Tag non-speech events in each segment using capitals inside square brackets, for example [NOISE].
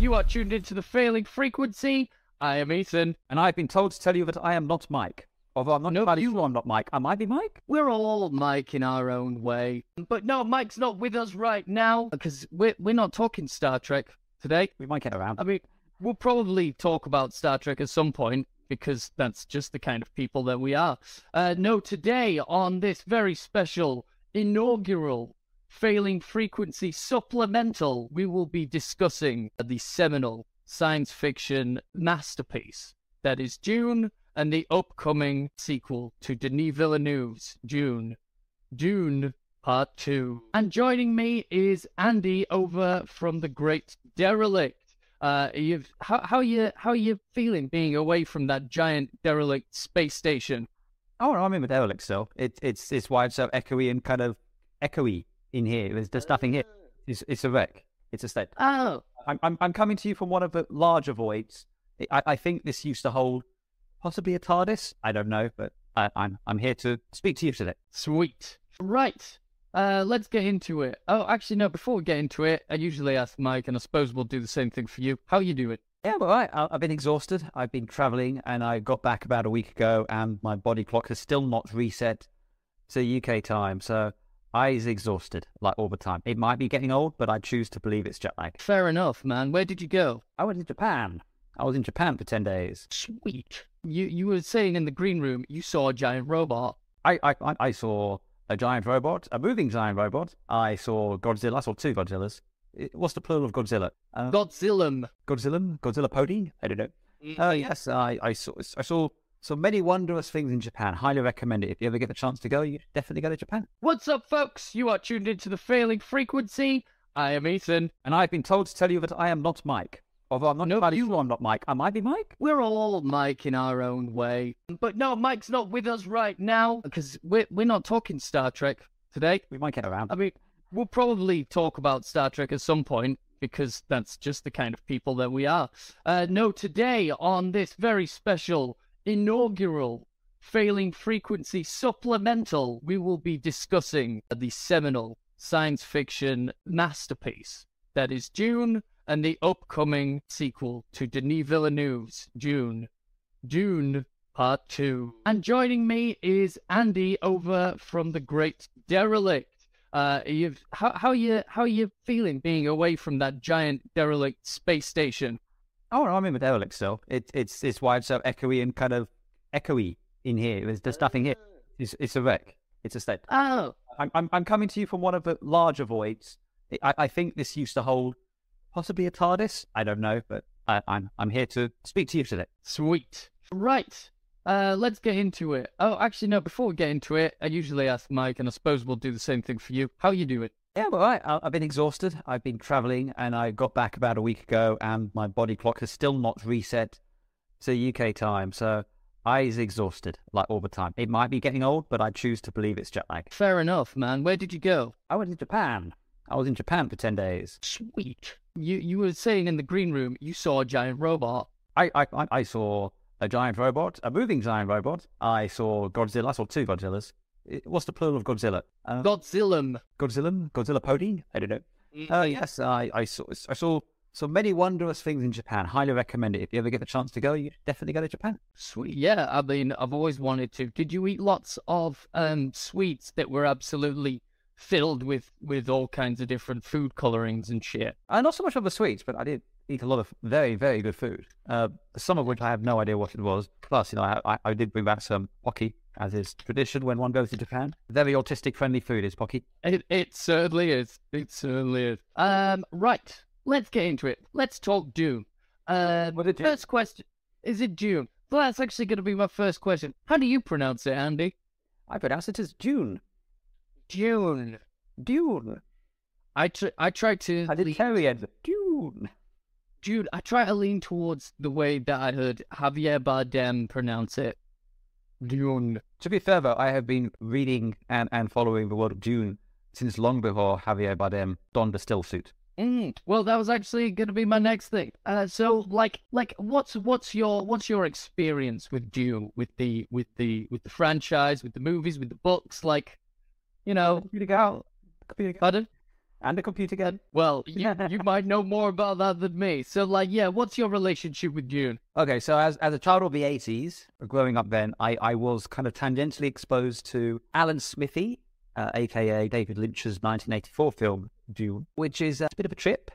You are tuned into the Failing Frequency. I am Ethan. And I've been told to tell you that I am not Mike. Although I'm not entirely you- sure I'm not Mike. I might be Mike. We're all Mike in our own way. But no, Mike's not with us right now because we're, we're not talking Star Trek today. We might get around. I mean, we'll probably talk about Star Trek at some point because that's just the kind of people that we are. Uh, no, today on this very special inaugural Failing Frequency supplemental, we will be discussing the seminal science fiction masterpiece that is Dune and the upcoming sequel to Denis Villeneuve's Dune. Dune Part 2. And joining me is Andy over from the Great Derelict. Uh, you've how how you how are you feeling being away from that giant derelict space station? Oh, I'm in with Derelict still. It, it's it's why it's so echoey and kind of echoey in here. There's, there's nothing here. It's, it's a wreck. It's a state. Oh, I'm, I'm, I'm coming to you from one of the larger voids. I, I think this used to hold possibly a TARDIS. I don't know, but I, I'm, I'm here to speak to you today. sweet. Right. Uh, let's get into it. Oh, actually, no. Before we get into it, I usually ask Mike, and I suppose we'll do the same thing for you. How are you doing? Yeah, well, right. I- I've been exhausted. I've been traveling and I got back about a week ago and my body clock has still not reset to UK time. So I is exhausted like all the time. It might be getting old, but I choose to believe it's jet lag. Fair enough, man. Where did you go? I went to Japan. I was in Japan for 10 days. Sweet. You you were saying in the green room you saw a giant robot. I, I, I- saw a giant robot, a moving giant robot. I saw Godzilla. I saw two Godzillas. It- What's the plural of Godzilla? Uh, Godzilla. Godzilla? Godzilla Pody? I don't know. Oh yes, I, I saw I saw so many wondrous things in Japan. Highly recommend it. If you ever get the chance to go, you definitely go to Japan. What's up, folks? You are tuned into the Failing Frequency. I am Ethan. And I've been told to tell you that I am not Mike. Although I'm not Nope, entirely you- sure I'm not Mike. I might be Mike. We're all Mike in our own way. But no, Mike's not with us right now because we're, we're not talking Star Trek today. We might get around. I mean, we'll probably talk about Star Trek at some point because that's just the kind of people that we are. Uh, no, today on this very special inaugural Failing Frequency supplemental, we will be discussing the seminal science fiction masterpiece that is Dune and the upcoming sequel to Denis Villeneuve's Dune. Dune Part 2. And joining me is Andy over from the Great Derelict. Uh, you've how how you how are you feeling being away from that giant derelict space station? Oh, I'm in with Derelict still. It, it's it's why it's so echoey and kind of echoey in here. There's, there's nothing here. It's, it's a wreck. It's a state. Oh, I'm, I'm, I'm coming to you from one of the larger voids. I, I think this used to hold possibly a TARDIS. I don't know, but I, I'm, I'm here to speak to you today. sweet. Right. Uh, let's get into it. Oh, actually, no. Before we get into it, I usually ask Mike, and I suppose we'll do the same thing for you. How you doing? Yeah, right. I- I've been exhausted. I've been traveling and I got back about a week ago and my body clock has still not reset to UK time. So I is exhausted like all the time. It might be getting old, but I choose to believe it's jet lag. Fair enough, man. Where did you go? I went to Japan. I was in Japan for 10 days. Sweet. You you were saying in the green room you saw a giant robot. I, I, I- I saw a giant robot, a moving giant robot. I saw Godzilla. I saw two Godzillas. What's the plural of Godzilla? Uh, Godzilla. Godzilla? Godzilla Pody? I don't know. Oh yes, I, I saw I saw so many wondrous things in Japan. Highly recommend it. If you ever get the chance to go, you definitely go to Japan. Sweet. Yeah, I mean, I've always wanted to. Did you eat lots of um sweets that were absolutely filled with with all kinds of different food colorings and shit? Uh, not so much of the sweets, but I did eat a lot of very very good food. Uh, some of which I have no idea what it was. Plus, you know, I, I, I did bring back some pocky, as is tradition when one goes to Japan. Very autistic friendly food is pocky. It it certainly is. It certainly is. Um, right. Let's get into it. Let's talk Dune. Uh, What you- first question is it Dune? Well, that's actually going to be my first question. How do you pronounce it, Andy? I pronounce it as June. Dune. Dune. I tr- I try to I did lean- carry it. Dune. Dude, I try to lean towards the way that I heard Javier Bardem pronounce it. Dune. To be fair, though, I have been reading and, and following the world of Dune since long before Javier Bardem donned a still suit. Mm, well, that was actually going to be my next thing. Uh, so, like, like, what's what's your what's your experience with Dune, with the with the with the franchise, with the movies, with the books? Like, you know, Computer guy. Computer guy. pardon? And a computer game. [LAUGHS] Well, you, [LAUGHS] you might know more about that than me. So, like, yeah, what's your relationship with Dune? Okay, so as as a child of the eighties, growing up then, I, I was kind of tangentially exposed to Alan Smithee, uh, aka David Lynch's 1984 film Dune, which is a bit of a trip.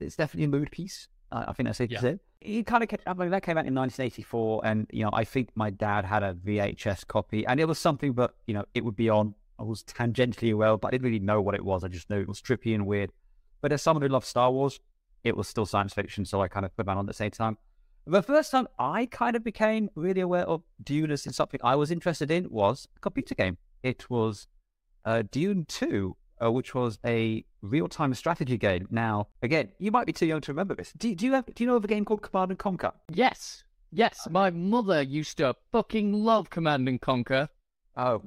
It's definitely a mood piece. I, I think that's safe Yeah. to say. It kind of came, I mean, that came out in 1984, and you know, I think my dad had a VHS copy, and it was something that you know it would be on. I was tangentially aware, but I didn't really know what it was. I just knew it was trippy and weird. But as someone who loves Star Wars, it was still science fiction, so I kind of put that on at the same time. The first time I kind of became really aware of Dune as something I was interested in was a computer game. It was uh, Dune 2, uh, which was a real-time strategy game. Now, again, you might be too young to remember this. Do, do you have, do you know of a game called Command and Conquer? Yes, yes, my mother used to fucking love Command and Conquer. Oh,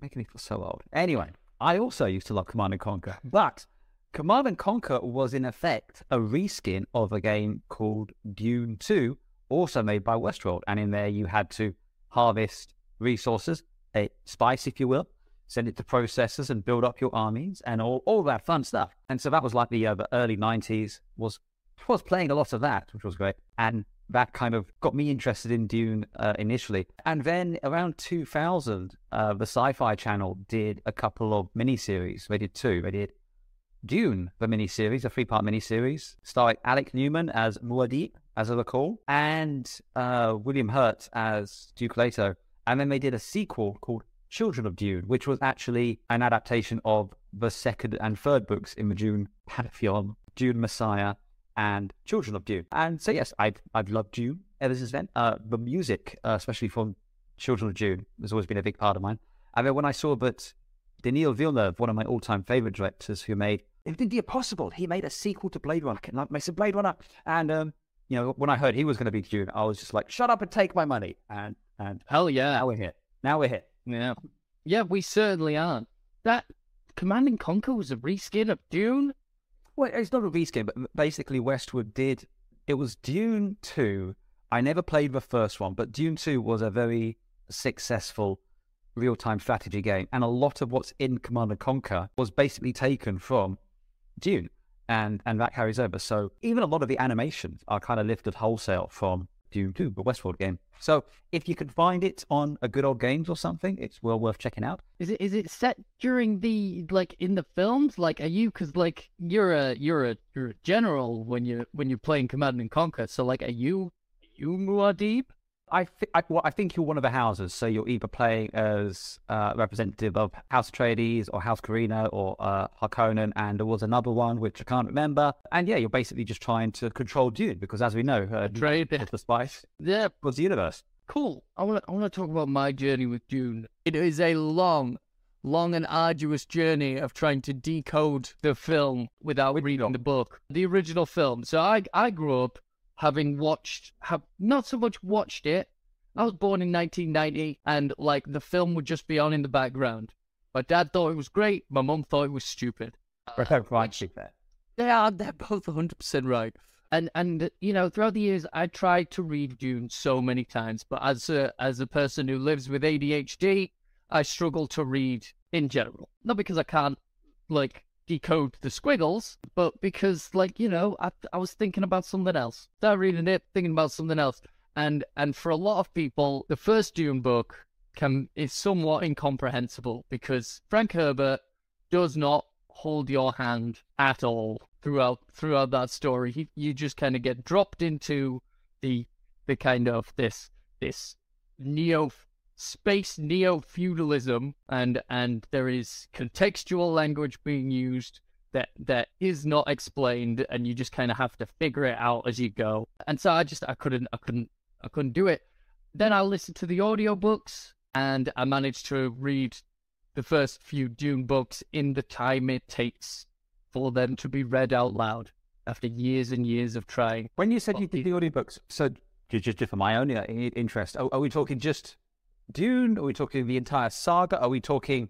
making me feel so old. Anyway, I also used to love Command and Conquer, but Command and Conquer was in effect a reskin of a game called Dune 2, also made by Westworld. And in there, you had to harvest resources, a spice, if you will, send it to processors and build up your armies and all, all that fun stuff. And so that was like the, uh, the early 90s, was, was playing a lot of that, which was great. And that kind of got me interested in Dune uh, initially. And then around 2000, uh, the Sci Fi Channel did a couple of miniseries. They did two. They did Dune, the miniseries, a three part miniseries, starring Alec Newman as Muad'Dib, as I recall, and uh, William Hurt as Duke Leto. And then they did a sequel called Children of Dune, which was actually an adaptation of the second and third books in the Dune pantheon, Dune Messiah and Children of Dune. And so, yes, I've, I've loved Dune ever since then. Uh, the music, uh, especially from Children of Dune, has always been a big part of mine. I then when I saw that Denis Villeneuve, one of my all-time favorite directors, who made Everything the Impossible, he made a sequel to Blade Runner. Can I make some Blade Runner? And um, you know, when I heard he was going to be Dune, I was just like, "Shut up and take my money." And and Hell yeah. now we're here. Now we're here. Yeah. Yeah, we certainly are. That Command and Conquer was a reskin of Dune? Well, it's not a reskin, but basically Westwood did. It was Dune Two. I never played the first one, but Dune Two was a very successful real-time strategy game, and a lot of what's in Command and Conquer was basically taken from Dune, and and that carries over. So even a lot of the animations are kind of lifted wholesale from Dune Two, the Westworld game. So if you can find it on a good old games or something, it's well worth checking out. Is it is it set during the like in the films? Like, are you because like you're a you're a you're a general when you when you're playing Command and Conquer? So like, are you are you Muad'Dib? I, th- I, well, I think you're one of the houses, so you're either playing as uh, representative of House Atreides or House Corrino or uh, Harkonnen, and there was another one which I can't remember. And yeah, you're basically just trying to control Dune because, as we know, uh, Trade. was the spice Yeah, was the universe. cool. I want to I want to talk about my journey with Dune. It is a long, long and arduous journey of trying to decode the film without Which reading film? the book, the original film. So I I grew up having watched, have not so much watched it. I was born in 1990, and like the film would just be on in the background. My dad thought it was great. My mum thought it was stupid. right, uh, to. They are. They're both 100 percent right. And and you know, throughout the years, I tried to read Dune so many times, but as a as a person who lives with ADHD, I struggle to read in general. Not because I can't like decode the squiggles, but because like you know, I I was thinking about something else. Started reading it, thinking about something else, and and for a lot of people, the first Dune book can is somewhat incomprehensible because Frank Herbert does not hold your hand at all throughout throughout that story. He, you just kind of get dropped into the the kind of this this neo space neo feudalism, and and there is contextual language being used that that is not explained, and you just kind of have to figure it out as you go. And so I just I couldn't I couldn't I couldn't do it. Then I listened to the audiobooks and I managed to read the first few Dune books in the time it takes for them to be read out loud after years and years of trying. When you said Well, you did the audiobooks, so ju- just, just for my own uh, interest, are, are we talking just Dune? Are we talking the entire saga? Are we talking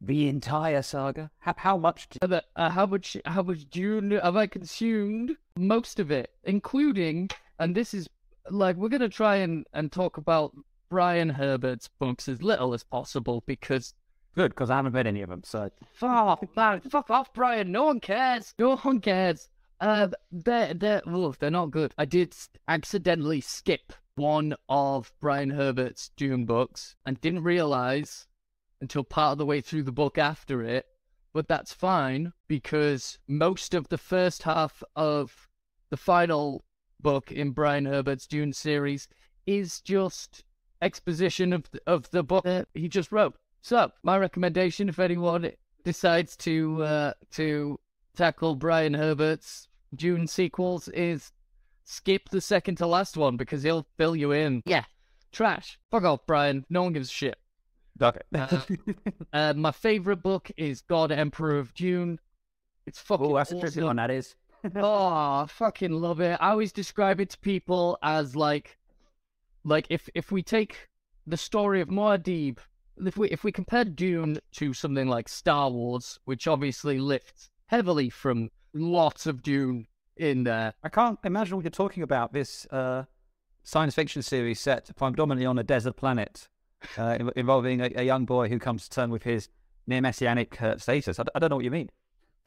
the entire saga? How, how much? Did... Uh, how much how much Dune have I consumed? Most of it, including, and this is like we're gonna try and and talk about Brian Herbert's books as little as possible because Good, because I haven't read any of them. So Fuck, man, fuck off, Brian. No one cares. No one cares. Uh, they're they're oh, they're not good. I did accidentally skip one of Brian Herbert's Dune books and didn't realize until part of the way through the book after it. But that's fine because most of the first half of the final book in Brian Herbert's Dune series is just exposition of the, of the book that he just wrote. So, my recommendation, if anyone decides to uh, to tackle Brian Herbert's Dune sequels, is skip the second to last one because he'll fill you in. Yeah, trash. Fuck off, Brian. No one gives a shit. okay. Uh, uh, my favorite book is God Emperor of Dune. It's fucking oh, that's a tricky awesome. one. That is. [LAUGHS] oh, I fucking love it. I always describe it to people as like, like if if we take the story of Muad'Dib, if we if we compare Dune to something like Star Wars, which obviously lifts heavily from lots of Dune in there. I can't imagine what you're talking about. This uh, science fiction series set predominantly on a desert planet, uh, involving a, a young boy who comes to terms with his near messianic uh, status. I, d- I don't know what you mean.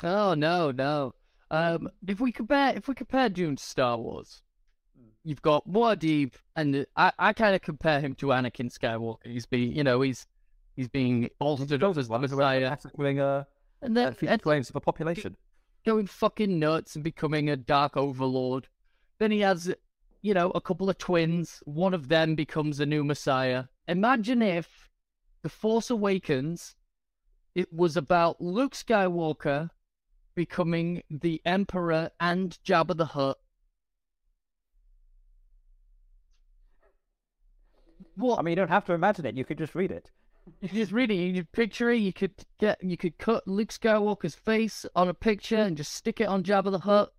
Oh no, no. Um, if we compare if we compare Dune to Star Wars, you've got Muad'Dib, and I, I kind of compare him to Anakin Skywalker. He's being, you know, he's he's being bolstered up as the Messiah, Doing uh, and then claims of a population. Going fucking nuts and becoming a dark overlord. Then he has, you know, a couple of twins. One of them becomes a new Messiah. Imagine if The Force Awakens, it was about Luke Skywalker becoming the Emperor and Jabba the Hutt. What? I mean, you don't have to imagine it. You could just read it. You just read it, you picture it, you could get you could cut Luke Skywalker's face on a picture and just stick it on Jabba the Hutt.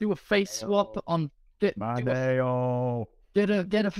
Do a face swap on get do a, Maneo. get a get a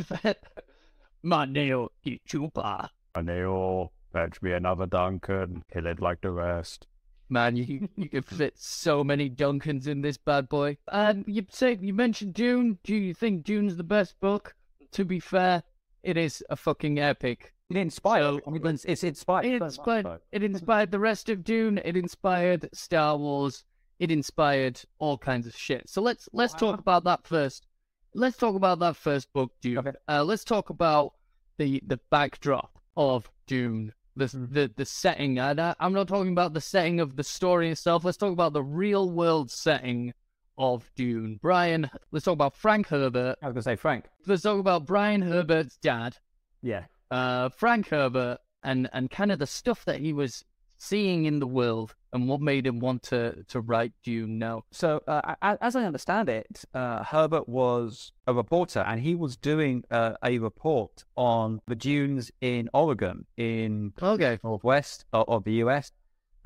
Maneo Chupa. Maneo. Fetch me another Duncan. Kill it like the rest. Man, you you could fit so many Duncans in this bad boy. And you say you mentioned Dune. Do you think Dune's the best book? To be fair, it is a fucking epic. It inspired. I mean, it's, it's inspired. It inspired, it inspired the rest of Dune. It inspired Star Wars. It inspired all kinds of shit. So let's let's talk about that first. Let's talk about that first book, Dune. Okay. Uh, let's talk about the the backdrop of Dune, the the the setting. I, I'm not talking about the setting of the story itself. Let's talk about the real world setting of Dune. Brian, let's talk about Frank Herbert. I was going to say Frank. Let's talk about Brian Herbert's dad Yeah. uh, Frank Herbert and and kind of the stuff that he was seeing in the world and what made him want to to write Dune now. So, uh, as I understand it, uh, Herbert was a reporter, and he was doing uh, a report on the dunes in Oregon, in Okay. northwest of, of the US,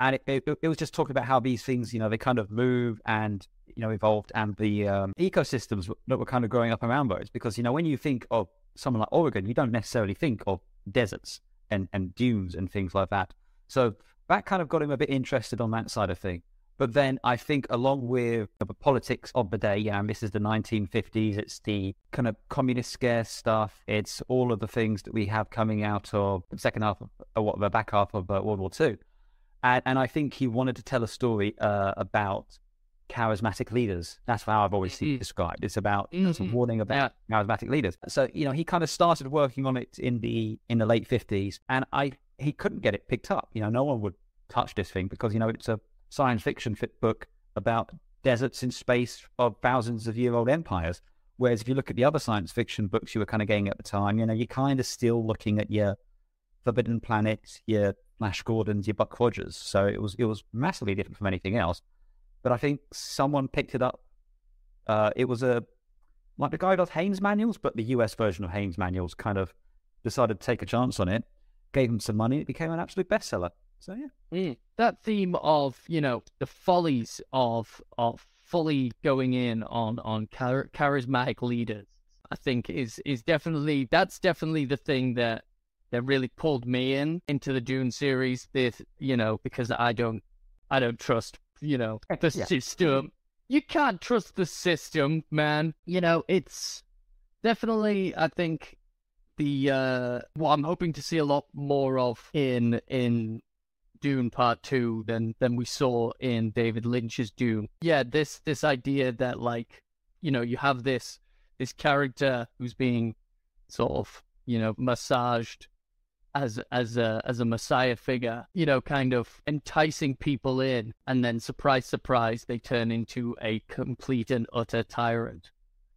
and it, it, it was just talking about how these things, you know, they kind of move and you know evolved, and the um, ecosystems that were kind of growing up around those. Because you know, when you think of someone like Oregon, you don't necessarily think of deserts and and dunes and things like that. So that kind of got him a bit interested on that side of thing. But then I think, along with the politics of the day, yeah, and this is the 1950s, it's the kind of communist scare stuff, it's all of the things that we have coming out of the second half of, or what, the back half of uh, World War II. And, and I think he wanted to tell a story uh, about charismatic leaders. That's how I've always seen it Mhm. described. It's about it's a Mhm. warning about charismatic leaders. So you know, he kind of started working on it in the in the late fifties, and I he couldn't get it picked up. You know, no one would touch this thing because you know it's a science fiction fit book about deserts in space of thousands of year old empires. Whereas if you look at the other science fiction books you were kind of getting at the time, you know, you're kind of still looking at your Forbidden Planets, your Flash Gordons, your Buck Rogers. So it was it was massively different from anything else. But I think someone picked it up. Uh, it was a like the guy does Haynes manuals, but the US version of Haynes manuals kind of decided to take a chance on it, gave him some money, and it became an absolute bestseller. So yeah. Mm. That theme of you know the follies of of fully going in on on char- charismatic leaders, I think is is definitely that's definitely the thing that that really pulled me in into the Dune series. This you know because I don't I don't trust you know the Yeah. system. You can't trust the system, man. You know it's definitely I think the uh, what I'm hoping to see a lot more of in in Dune Part Two than than we saw in David Lynch's Dune. Yeah, this this idea that like you know you have this this character who's being sort of you know massaged as as a as a messiah figure, you know, kind of enticing people in, and then surprise, surprise, they turn into a complete and utter tyrant.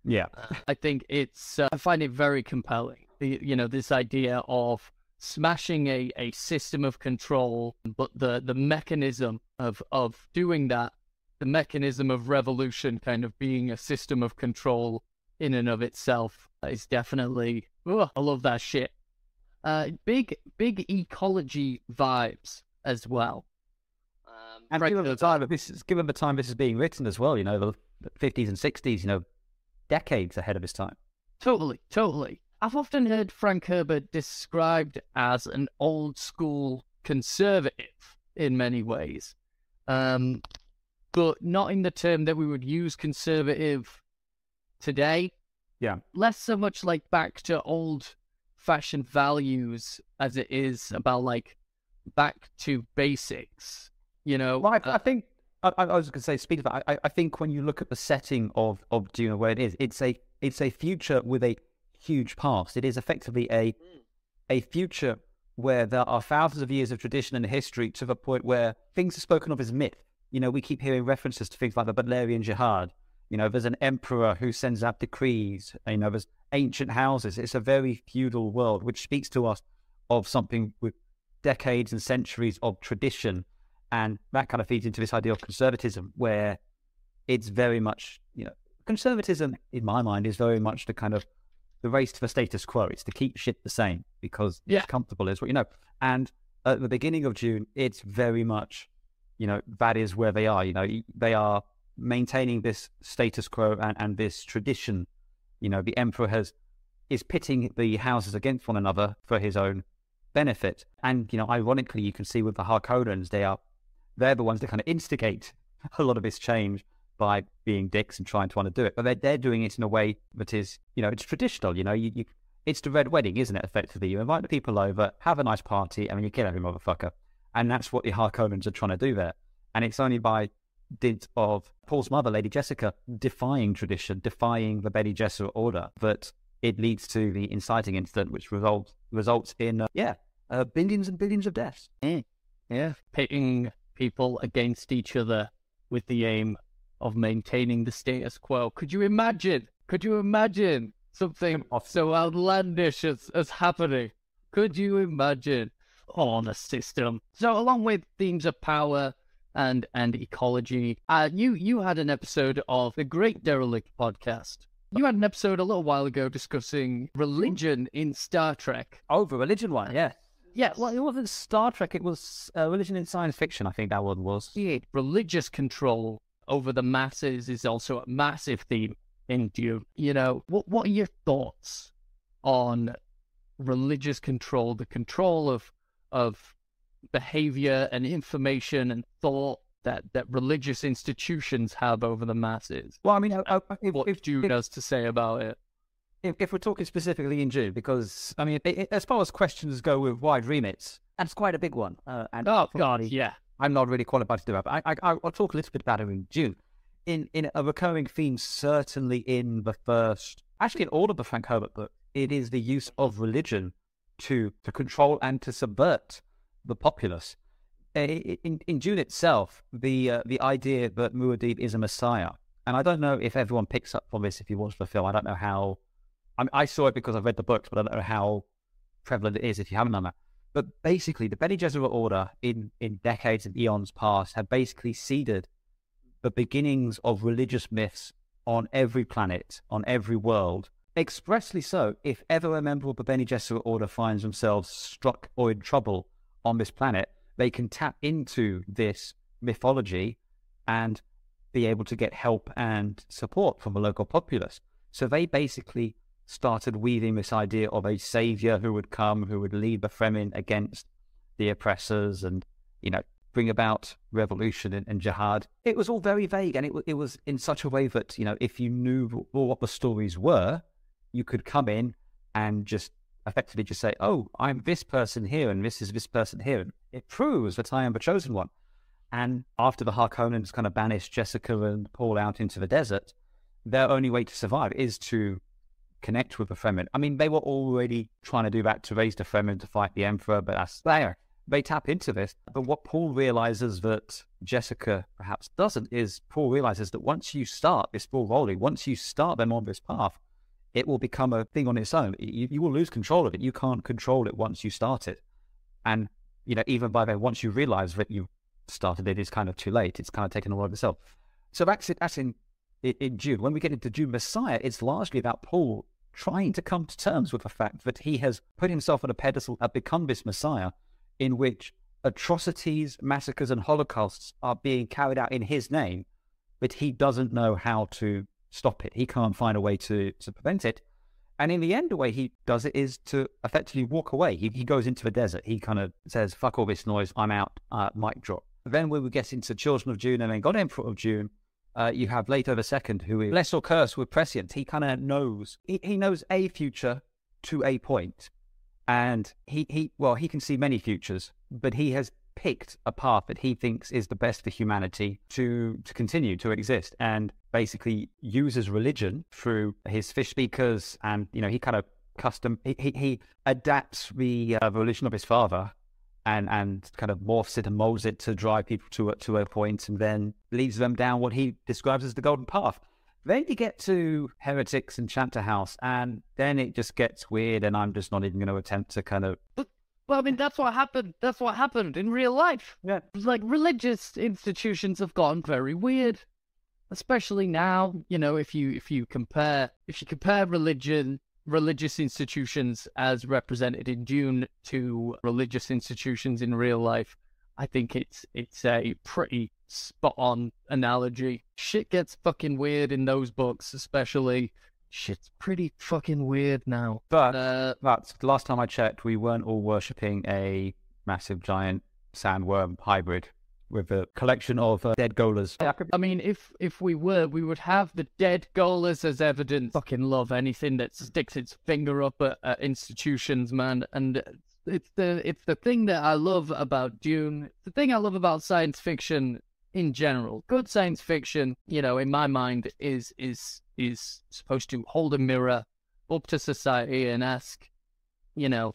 Yeah, I think it's uh, I find it very compelling. The, you know, this idea of smashing a, a system of control, but the the mechanism of of doing that, the mechanism of revolution, kind of being a system of control in and of itself, is definitely. Oh, I love that shit. Uh, big big ecology vibes as well. Um, and given the time this is, given the time this is being written as well, you know, the fifties and sixties, you know, decades ahead of his time. Totally, totally. I've often heard Frank Herbert described as an old school conservative in many ways, um, but not in the term that we would use conservative today. Yeah. Less so much like back to old fashioned values as it is about like back to basics, you know? Well, I, uh, I think I, I, was going to say, speak of that, I, I think when you look at the setting of of Dune, where it is, it's a it's a future with a huge past. It is effectively a hmm. a future where there are thousands of years of tradition and history to the point where things are spoken of as myth. You know, we keep hearing references to things like the Butlerian Jihad. You know, there's an emperor who sends out decrees. You know, there's ancient houses. It's a very feudal world, which speaks to us of something with decades and centuries of tradition and that kind of feeds into this idea of conservatism, where it's very much, you know, conservatism in my mind is very much the kind of the race to the status quo. It's to keep shit the same because yeah. it's comfortable, is what you know. And at the beginning of Dune, it's very much, you know, that is where they are. You know, they are maintaining this status quo and, and this tradition. You know, the emperor has is pitting the houses against one another for his own benefit. And you know, ironically, you can see with the Harkonnens, they are they're the ones that kind of instigate [LAUGHS] a lot of this change by being dicks and trying to undo it. But they're, they're doing it in a way that is, you know, it's traditional. You know, you, you it's the red wedding, isn't it? Effectively, you invite the people over, have a nice party, and then you kill every motherfucker. And that's what the Harkonnens are trying to do there. And it's only by dint of Paul's mother, Lady Jessica, defying tradition, defying the Bene Gesserit order, that it leads to the inciting incident, which results results in uh, yeah, uh, billions and billions of deaths. Mm. Yeah, pitting people against each other with the aim of maintaining the status quo. Could you imagine? Could you imagine something [LAUGHS] so outlandish as, as happening? Could you imagine? Oh, the system. So, along with themes of power and and ecology, uh, you you had an episode of the Great Derelict podcast. You had an episode a little while ago discussing religion in Star Trek. Oh, the religion one, yeah. Yeah, well, it wasn't Star Trek. It was uh, religion in science fiction. I think that one was. Yeah, religious control over the masses is also a massive theme in Dune. You know, what what are your thoughts on religious control, the control of of behavior and information and thought that, that religious institutions have over the masses? Well, I mean, I, I, if, what if, Dune if, has to say about it if, if we're talking specifically in Dune, because I mean, it, it, as far as questions go with wide remits, that's quite a big one. Uh, and oh God, yeah, I'm not really qualified to do that. But I, I, will talk a little bit about it in Dune. In in a recurring theme, certainly in the first, actually in all of the Frank Herbert book, it is the use of religion to to control and to subvert the populace. In, in Dune itself, the uh, the idea that Muad'Dib is a messiah, and I don't know if everyone picks up on this if you watch the film. I don't know how I, I saw it because I've read the books, but I don't know how prevalent it is if you haven't done that. But basically, the Bene Gesserit order in, in decades and eons past have basically seeded the beginnings of religious myths on every planet, on every world. Expressly so, if ever a member of the Bene Gesserit order finds themselves struck or in trouble on this planet, they can tap into this mythology and be able to get help and support from the local populace. So they basically started weaving this idea of a savior who would come, who would lead the Fremen against the oppressors and, you know, bring about revolution and, and jihad. It was all very vague and it, it was in such a way that, you know, if you knew what the stories were, you could come in and just effectively just say, "Oh, I'm this person here, and this is this person here." And it proves that I am the chosen one. And after the Harkonnens kind of banish Jessica and Paul out into the desert, their only way to survive is to connect with the Fremen. I mean, they were already trying to do that to raise the Fremen to fight the Emperor, but that's there. They tap into this. But what Paul realizes that Jessica perhaps doesn't is Paul realizes that once you start this ball rolling, once you start them on this path, it will become a thing on its own. You, you will lose control of it. You can't control it once you start it. And, you know, even by then, once you realize that you started it, it's kind of too late. It's kind of taken a lot of itself. So that's, it, that's in, in Dune. When we get into Dune Messiah, it's largely about Paul trying to come to terms with the fact that he has put himself on a pedestal and become this Messiah in which atrocities, massacres, and holocausts are being carried out in his name, but he doesn't know how to stop it. He can't find a way to, to prevent it. And in the end, the way he does it is to effectively walk away. He, he goes into the desert. He kind of says, fuck all this noise, I'm out, uh, mic drop. Then we get into Children of Dune and then God Emperor of Dune. uh, you have Leto the Second, who is less or cursed with prescience. He kind of knows, he, he knows a future to a point, and he, he well he can see many futures but he has picked a path that he thinks is the best for humanity to to continue to exist and basically uses religion through his fish speakers and you know he kind of custom he, he, he adapts the uh, religion of his father and and kind of morphs it and molds it to drive people to a, to a point and then leads them down what he describes as the golden path then you get to Heretics and Chapter House, and then it just gets weird, and I'm just not even going to attempt to kind of. Well, I mean, that's what happened. That's what happened in real life. Yeah. Like, religious institutions have gone very weird. Especially now, you know, if you if you compare if you compare religion religious institutions as represented in Dune to religious institutions in real life, I think it's it's a pretty spot on analogy. Shit gets fucking weird in those books, especially. Shit's pretty fucking weird now. But uh, but last time I checked, we weren't all worshipping a massive giant sandworm hybrid with a collection of uh, dead gholas. I mean, if if we were, we would have the dead gholas as evidence. Fucking love anything that sticks its finger up at, at institutions, man. And it's the it's the thing that I love about Dune. The thing I love about science fiction in general. Good science fiction, you know, in my mind, is is is supposed to hold a mirror up to society and ask, you know,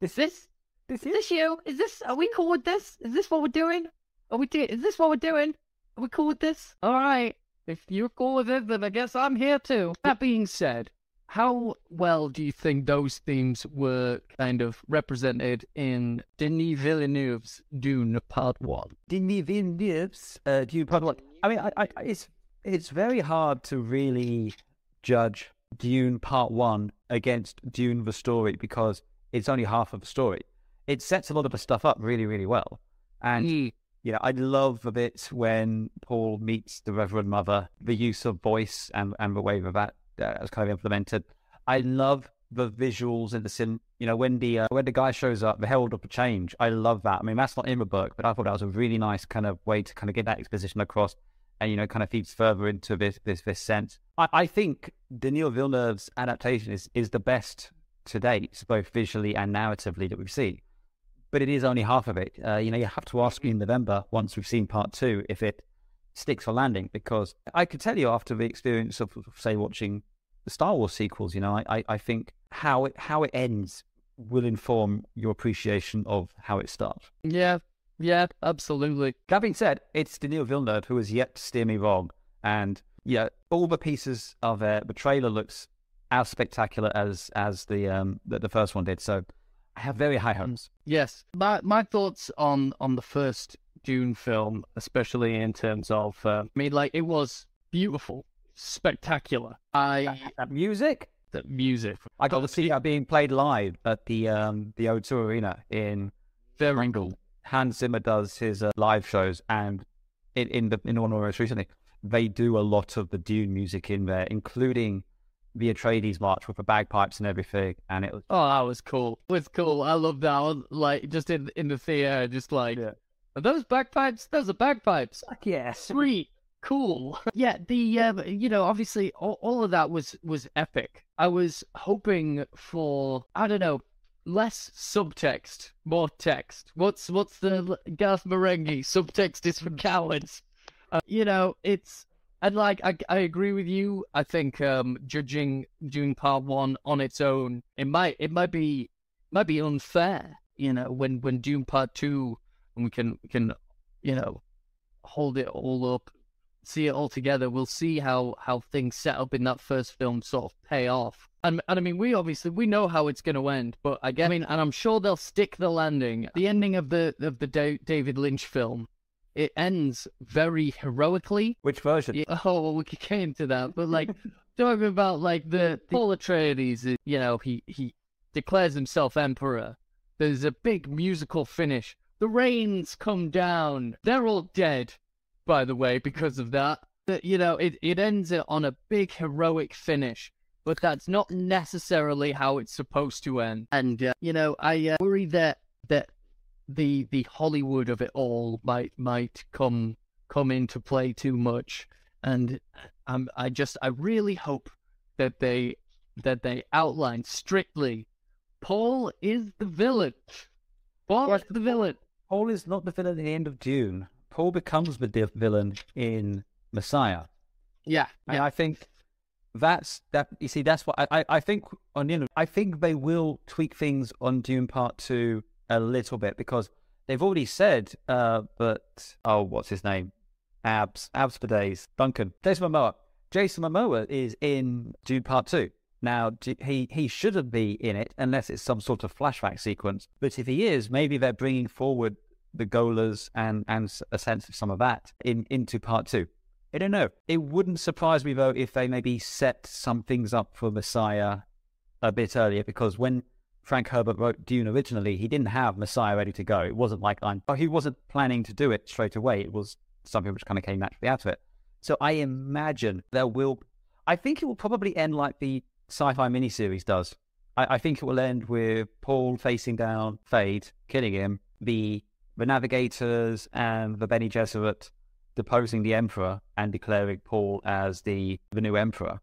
is this is this you? Is this are we cool with this? Is this what we're doing? Are we do- is this what we're doing? Are we cool with this? All right. If you're cool with it, then I guess I'm here too. That being said, how well do you think those themes were kind of represented in Denis Villeneuve's Dune Part One? Denis Villeneuve's uh, Dune Part One. I mean, I, I, it's it's very hard to really judge Dune Part One against Dune the story because it's only half of the story. It sets a lot of the stuff up really, really well, and. Mm. You know, I love the bit when Paul meets the Reverend Mother, the use of voice and, and the way that that that was kind of implemented. I love the visuals in the sim. You know, when the uh, when the guy shows up, the herald of a change. I love that. I mean, that's not in the book, but I thought that was a really nice kind of way to kind of get that exposition across, and you know, kind of feeds further into this this this sense. I, I think Denis Villeneuve's adaptation is is the best to date, both visually and narratively that we've seen. But it is only half of it. Uh, you know, you have to ask me in November once we've seen part two if it sticks for landing because I could tell you after the experience of, say, watching the Star Wars sequels, you know, I, I think how it how it ends will inform your appreciation of how it starts. Yeah, yeah, absolutely. That being said, it's Denis Villeneuve who has yet to steer me wrong, and yeah, all the pieces of it. The trailer looks as spectacular as as the um the, the first one did. So I have very high hopes. Yes, my my thoughts on on the first Dune film, especially in terms of, uh, I mean, like it was beautiful, spectacular. I that music, the music. I got to see that being played live at the um the O2 Arena in very. Hans Zimmer does his uh, live shows, and in in the in one most recently, they do a lot of the Dune music in there, including the Atreides march with the bagpipes and everything, and it was oh, that was cool. It was cool. I love that. One. Like just in in the theater, just like yeah. Are those bagpipes? Those are bagpipes. Fuck yes. Sweet. Cool. [LAUGHS] yeah, the uh, you know, obviously all, all of that was was epic. I was hoping for I don't know less subtext, more text. What's what's the Garth Marenghi subtext is for cowards. Uh, you know, it's and like I I agree with you. I think um judging Dune Part One on its own, it might it might be might be unfair. You know, when when Dune Part Two, and we can we can you know hold it all up see it all together, we'll see how how things set up in that first film sort of pay off. And and I mean, we obviously we know how it's going to end, but I guess I mean, and I'm sure they'll stick the landing. The ending of the of the David Lynch film, it ends very heroically. Which version? Yeah, [LAUGHS] oh, well, we could get into that, but like [LAUGHS] talking about like the Paul Atreides, you know, he he declares himself emperor. There's a big musical finish. The rains come down. They're all dead by the way, because of that. That you know, it, it ends it on a big heroic finish, but that's not necessarily how it's supposed to end. And uh, you know, I uh, worry that that the the Hollywood of it all might might come come into play too much, and I'm I just I really hope that they that they outline strictly. Paul is the villain. Paul is the villain. Paul is not the villain at the end of Dune. Paul becomes the villain in Messiah. Yeah, and. I think that's that. You see, that's what I, I think on you know I think they will tweak things on Dune Part Two a little bit because they've already said, uh, but oh, what's his name? Abs, abs for days. Duncan, Jason Momoa. Jason Momoa is in Dune Part Two. Now, he, he shouldn't be in it unless it's some sort of flashback sequence. But if he is, maybe they're bringing forward the gholas and and a sense of some of that in into part two. I don't know. It wouldn't surprise me though if they maybe set some things up for Messiah a bit earlier because when Frank Herbert wrote Dune originally, he didn't have Messiah ready to go. It wasn't like I'm, he wasn't planning to do it straight away. It was something which kind of came naturally out of it. So I imagine there will, I think it will probably end like the sci-fi miniseries does. I, I think it will end with Paul facing down Feyd, killing him, the the navigators and the Bene Gesserit deposing the emperor and declaring Paul as the, the new emperor.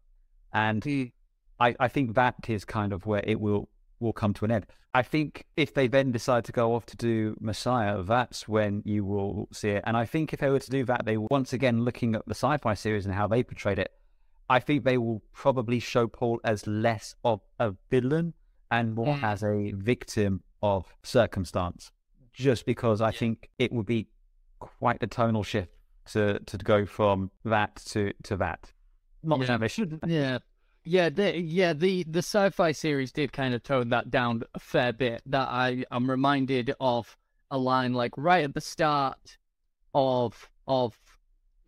And mm. I, I think that is kind of where it will will come to an end. I think if they then decide to go off to do Messiah, that's when you will see it. And I think if they were to do that, they once again looking at the sci-fi series and how they portrayed it, I think they will probably show Paul as less of a villain and more yeah. as a victim of circumstance just because I think it would be quite a tonal shift to to go from that to to that. Not [LAUGHS] yeah. Yeah. Yeah, the, yeah, the, the sci-fi series did kind of tone that down a fair bit. That I am reminded of a line like right at the start of of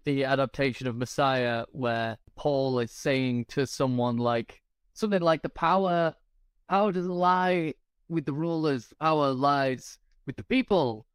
the adaptation of Messiah, where Paul is saying to someone like something like the power, power doesn't lie with the rulers, power lies with the people.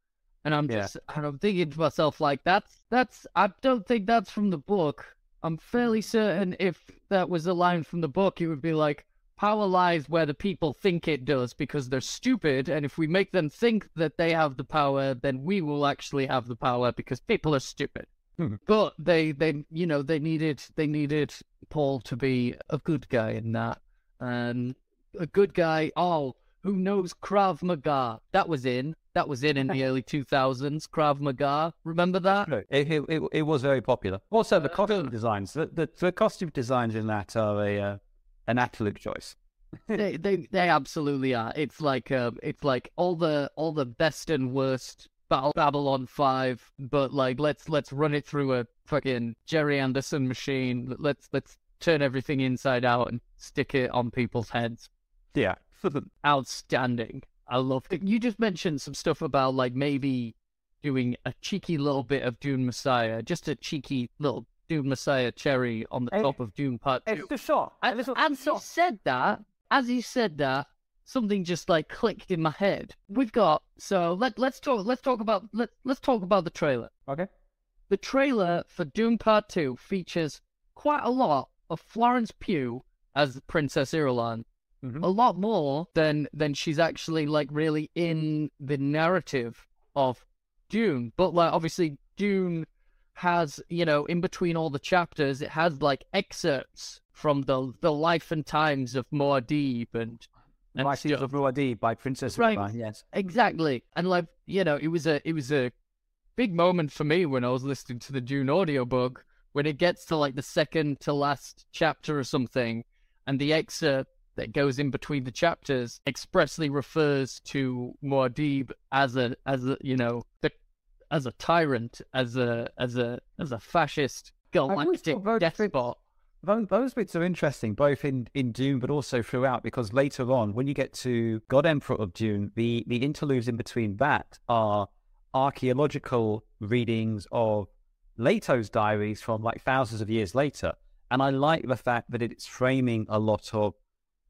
And I'm just, yeah. and I'm thinking to myself, like, that's, that's, I don't think that's from the book. I'm fairly certain if that was a line from the book, it would be like, power lies where the people think it does because they're stupid. And if we make them think that they have the power, then we will actually have the power because people are stupid. Hmm. But they, they, you know, they needed, they needed Paul to be a good guy in that. And a good guy, oh, who knows Krav Maga? That was in. That was in in the early 2000s. Krav Maga. Remember that? It, it, it, it was very popular. Also, the uh, costume designs. The, the, the, costume designs in that are a uh, an absolute choice. [LAUGHS] they, they they absolutely are. It's like um, it's like all the all the best and worst Babylon Five, but like let's let's run it through a fucking Gerry Anderson machine. Let's let's turn everything inside out and stick it on people's heads. Yeah, [LAUGHS] outstanding. I love it. You just mentioned some stuff about like maybe doing a cheeky little bit of Dune Messiah, just a cheeky little Dune Messiah cherry on the top of Dune Part Two. It's the. And, as he said that, as he said that, something just like clicked in my head. We've got so let let's talk let's talk about let let's talk about the trailer. Okay. The trailer for Dune Part Two features quite a lot of Florence Pugh as Princess Irulan mm-hmm. a lot more than than she's actually like really in the narrative of Dune. But like obviously Dune has, you know, in between all the chapters, it has like excerpts from the the life and times of Muad'Dib and and stuff. of Muad'Dib by Princess Right. Rima, yes. Exactly. And like, you know, it was a it was a big moment for me when I was listening to the Dune audiobook when it gets to like the second to last chapter or something and the excerpt that goes in between the chapters expressly refers to Muad'Dib as a as a you know the as a tyrant as a as a as a fascist galactic thought those bits- despot Those, those bits are interesting, both in, in Dune, but also throughout, because later on, when you get to God Emperor of Dune, the, the interludes in between that are archaeological readings of Leto's diaries from like thousands of years later. And I like the fact that it's framing a lot of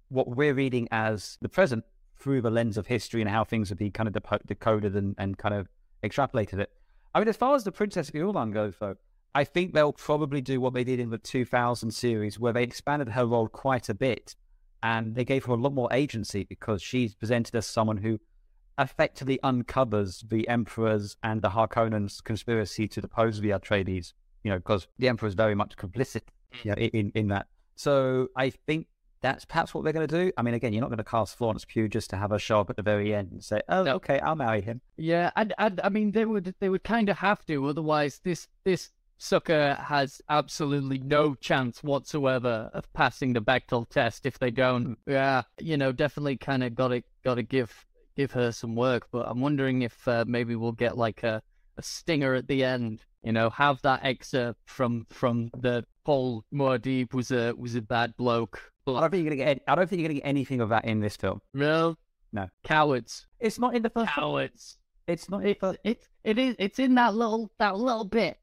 what we're reading as the present through the lens of history and how things have been kind of decoded and, and kind of extrapolated it. I mean, as far as the Princess Irulan goes, though, I think they'll probably do what they did in the 2000 series, where they expanded her role quite a bit and they gave her a lot more agency because she's presented as someone who effectively uncovers the Emperor's and the Harkonnens' conspiracy to depose the Atreides, you know, because the Emperor is very much complicit you know, in, in that. So I think that's perhaps what they're going to do. I mean, again, you're not going to cast Florence Pugh just to have her show up at the very end and say, oh, No. okay, I'll marry him. Yeah, and, and I mean they would they would kind of have to, otherwise this this sucker has absolutely no chance whatsoever of passing the Bechdel test if they don't. Yeah, you know, definitely kind of got to got to give give her some work. But I'm wondering if uh, maybe we'll get like a, a stinger at the end. You know, have that excerpt from from the Paul Muad'Dib was a was a bad bloke. I But don't think you're going to get. I don't think you're to get anything of that in this film. no, No. cowards, It's not in the first. cowards. It's not It's first. it's it is in that little that little bit,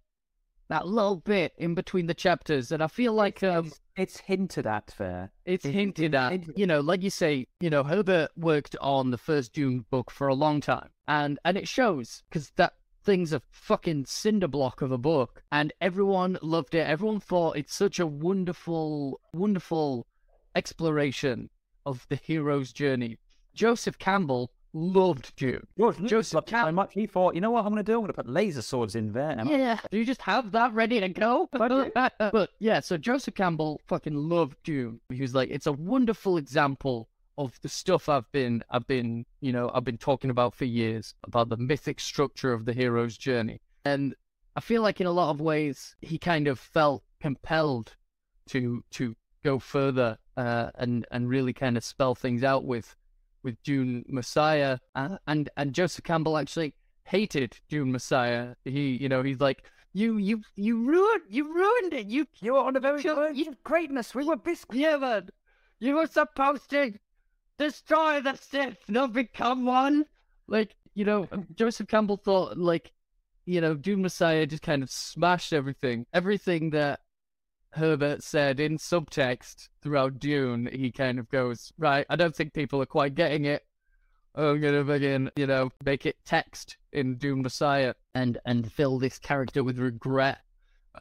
that little bit in between the chapters, and I feel like um It's, it's hinted at there. it's it- hinted at. hinted- You know, like you say, you know, Herbert worked on the first Dune book for a long time, and and it shows because that thing's a fucking cinder block of a book, and everyone loved it. Everyone thought it's such a wonderful, wonderful exploration of the hero's journey. Joseph Campbell loved Dune. George Joseph loved it so much. He thought, you know what I'm going to do? I'm going to put laser swords in there. And Yeah, do you just have that ready to go? [LAUGHS] But- [LAUGHS] but yeah, so Joseph Campbell fucking loved Dune. He was like, it's a wonderful example of the stuff I've been, I've been, you know, I've been talking about for years about the mythic structure of the hero's journey. And I feel like in a lot of ways he kind of felt compelled to to go further uh, and and really kind of spell things out with with Dune Messiah uh, and and Joseph Campbell actually hated Dune Messiah. He you know he's like you you you ruined you ruined it. You you were on the very you- verge you- of greatness. We were biscuits. yeah man. You were supposed to destroy the Sith, not become one. Like you know um, Joseph Campbell thought like you know Dune Messiah just kind of smashed everything, everything that Herbert said in subtext throughout Dune, he kind of goes, right, I don't think people are quite getting it. I'm gonna begin, you know, make it text in Dune Messiah and and fill this character with regret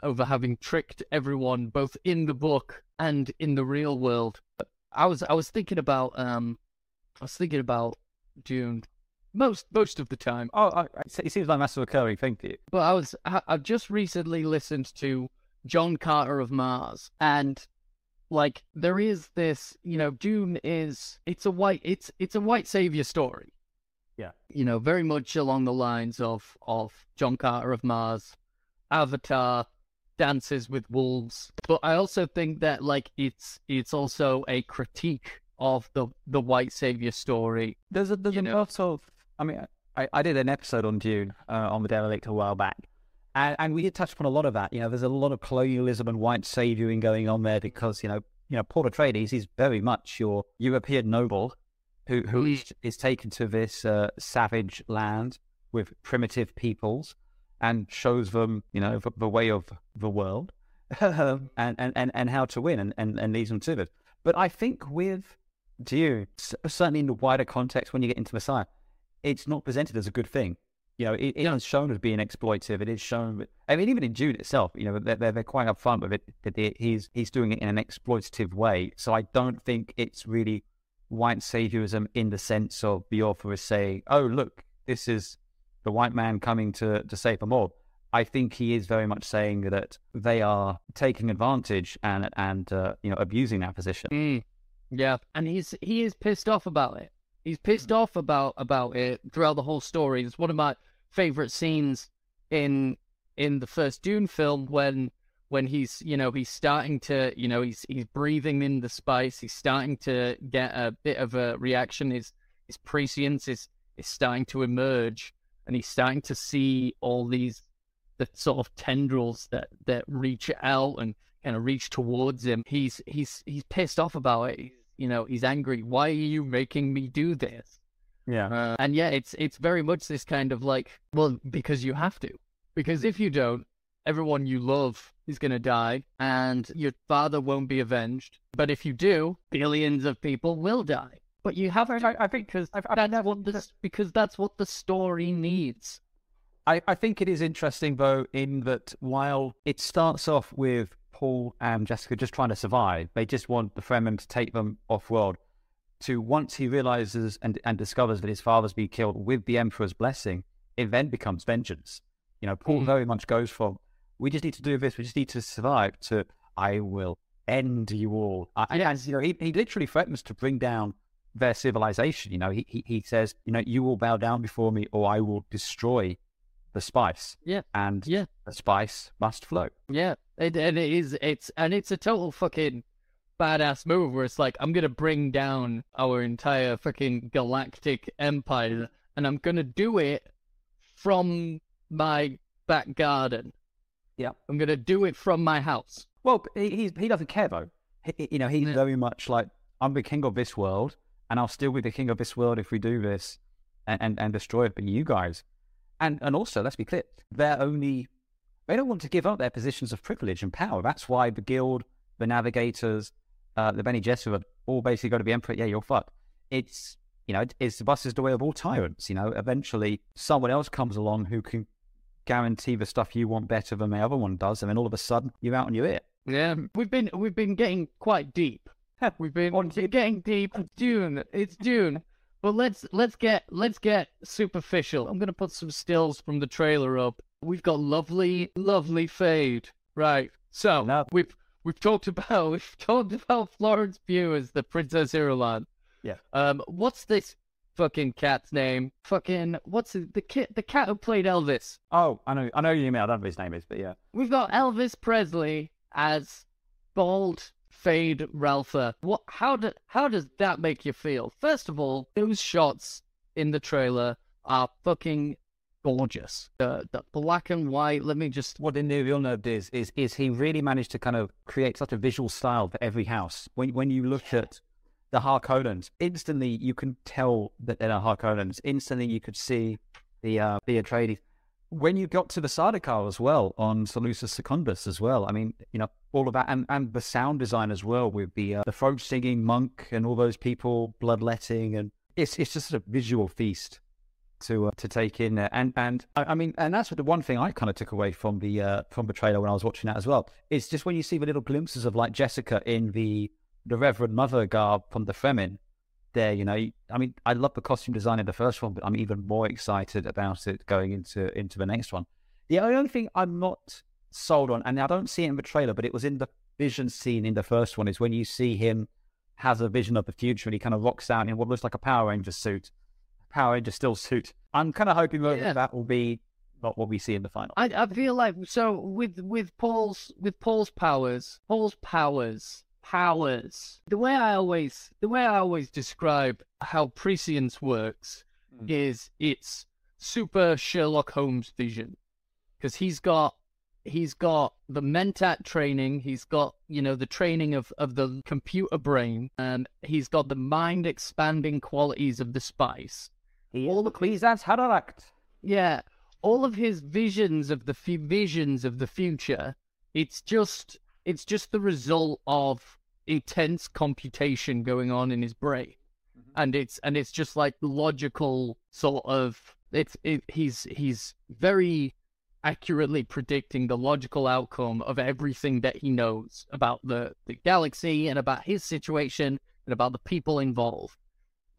over having tricked everyone both in the book and in the real world. I was I was thinking about um I was thinking about Dune most most of the time. Oh, I, I- it seems like that's a recurring thing for you. But I was I, I've just recently listened to John Carter of Mars, and like there is this, you know, Dune is it's a white it's it's a white savior story. Yeah. You know, very much along the lines of of John Carter of Mars, Avatar, Dances with Wolves. But I also think that like it's it's also a critique of the the white savior story. There's a there's You a know. lot of. I mean, I, I did an episode on Dune uh, on the Derelict a while back, and, and we did touch upon a lot of that. You know, there's a lot of colonialism and white savioring going on there because you know, you know, Paul Atreides is very much your European noble who who Mm. is, is taken to this uh, savage land with primitive peoples and shows them, you know, the, the way of the world um, [LAUGHS] and, and, and, and how to win and, and, and leads them to it. But I think with c- certainly in the wider context, when you get into Messiah, it's not presented as a good thing. You know, it, it is shown as being exploitive. It is shown. I mean, even in Dune itself, you know, they're, they're, they're quite upfront with it. That they- he's he's doing it in an exploitative way. So I don't think it's really white saviorism in the sense of the author is saying, "Oh, look, this is the white man coming to to save them all." I think he is very much saying that they are taking advantage and and uh, you know abusing that position. Mm, yeah, and he's he is pissed off about it. He's pissed off about about it throughout the whole story. It's one of my favorite scenes in in the first Dune film when when he's you know he's starting to you know he's he's breathing in the spice. He's starting to get a bit of a reaction. His his prescience is is starting to emerge, and he's starting to see all these the sort of tendrils that that reach out and kind of reach towards him. He's he's he's pissed off about it. He's, you know, he's angry. Why are you making me do this? Yeah. Uh, and yeah, it's it's very much this kind of like, well, because you have to. Because if you don't, everyone you love is going to die and your father won't be avenged. But if you do, billions of people will die. But you have to, I, I think because I, I, that's what this, because that's what the story needs. I, I think it is interesting though in that while it starts off with Paul and Jessica just trying to survive, they just want the Fremen to take them off world. To once he realizes and, and discovers that his father's been killed with the Emperor's blessing, it then becomes vengeance. You know, Paul Mhm. very much goes from we just need to do this, we just need to survive to I will end you all. I, and- and, you know, he, he literally threatens to bring down their civilization. You know, he, he he says, you know, you will bow down before me, or I will destroy the spice. Yeah. and Yeah. the spice must flow. Yeah, it, and it is. It's and it's a total fucking badass move where it's like I'm gonna bring down our entire fucking galactic empire, and I'm gonna do it from my back garden. Yeah. I'm gonna do it from my house. Well, he he doesn't care though. He- you know, he's Yeah. very much like I'm the king of this world, and I'll still be the king of this world if we do this and and, and destroy it. But you guys, and and also let's be clear, they're only they don't want to give up their positions of privilege and power. That's why the guild, the navigators, uh, the Bene Gesserit all basically got to be emperor. Yeah, you're fucked. It's you know, it's the bus is the way of all tyrants. You know, eventually someone else comes along who can guarantee the stuff you want better than the other one does, and then all of a sudden you're out on your ear. Yeah, we've been we've been getting quite deep. We've been On- getting deep. It's Dune. It's Dune. But let's let's get let's get superficial. I'm gonna put some stills from the trailer up. We've got lovely, lovely Feyd. Right. So No. we've we've talked about [LAUGHS] we've talked about Florence Pugh as the Princess Irulan. Yeah. Um. What's this fucking cat's name? Fucking what's it, the kid? The cat who played Elvis. Oh, I know, I know you mean. I don't know what his name is, but yeah. We've got Elvis Presley as bald Feyd-Rautha. What? How do, How does that make you feel? First of all, those shots in the trailer are fucking gorgeous. The the black and white. Let me just. What Villeneuve did is, is is he really managed to kind of create such a visual style for every house. When when you look at the Harkonnens, instantly you can tell that they're Harkonnens. Instantly you could see the uh, the Atreides. When you got to the Sardaukar as well on Salusa Secundus as well, I mean, you know, all of that and, and the sound design as well with the uh, the throat singing monk and all those people bloodletting and it's it's just a visual feast to uh, to take in there. And and I, I mean, and that's the one thing I kind of took away from the uh, from the trailer when I was watching that as well. It's just when you see the little glimpses of like Jessica in the the Reverend Mother garb from the Fremen. There, you know, I mean, I love the costume design in the first one, but I'm even more excited about it going into into the next one. The only thing I'm not sold on, and I don't see it in the trailer, but it was in the vision scene in the first one, is when you see him has a vision of the future and he kind of rocks out in what looks like a Power Ranger suit, Power Ranger stillsuit. I'm kind of hoping that Yeah. that will be not what we see in the final. I I feel like so with with Paul's with Paul's powers, Paul's powers, powers. The way I always the way I always describe how prescience works Mm. is it's super Sherlock Holmes vision because he's got he's got the mentat training he's got you know the training of of the computer brain and he's got the mind expanding qualities of the spice All the please that's Hadaract. yeah, all of his visions of the f- visions of the future, it's just it's just the result of intense computation going on in his brain, mm-hmm. and it's and it's just like logical sort of it's it, he's he's very accurately predicting the logical outcome of everything that he knows about the, the galaxy and about his situation and about the people involved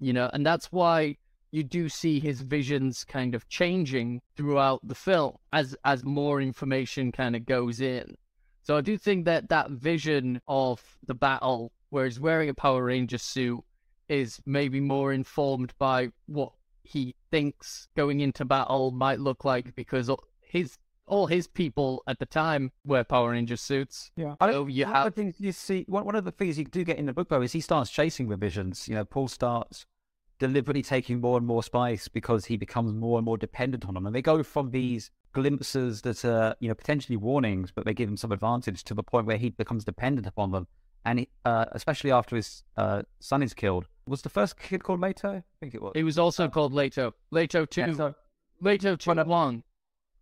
you know? And that's why you do see his visions kind of changing throughout the film as as more information kind of goes in. So I do think that that vision of the battle, where he's wearing a Power Ranger suit, is maybe more informed by what he thinks going into battle might look like because his all his people at the time wear Power Ranger suits. Yeah, I so you have things you see. One, one of the things you do get in the book though is he starts chasing the visions. You know, Paul starts deliberately taking more and more spice because he becomes more and more dependent on them, and they go from these glimpses that are you know potentially warnings, but they give him some advantage to the point where he becomes dependent upon them. And he, uh, especially after his uh, son is killed, was the first kid called Leto? I think it was. He was also called Leto. Leto two. Yeah, so, Leto two one.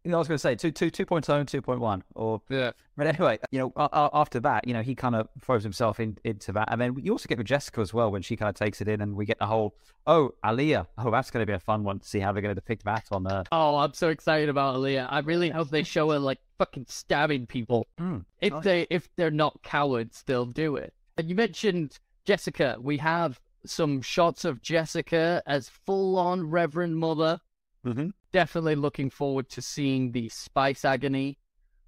I was going to say two, two, 2.0 and 2.1 or yeah. But anyway, you know, after that, you know, he kind of throws himself in, into that, and then you also get with Jessica as well when she kind of takes it in, and we get the whole oh Alia, oh that's going to be a fun one to see how they're going to depict that on her. Oh, I'm so excited about Alia. I really hope they show her like fucking stabbing people. Mm. If nice. they if they're not cowards, they'll do it. And you mentioned Jessica. We have some shots of Jessica as full on Reverend Mother. Mm-hmm. Definitely looking forward to seeing the Spice Agony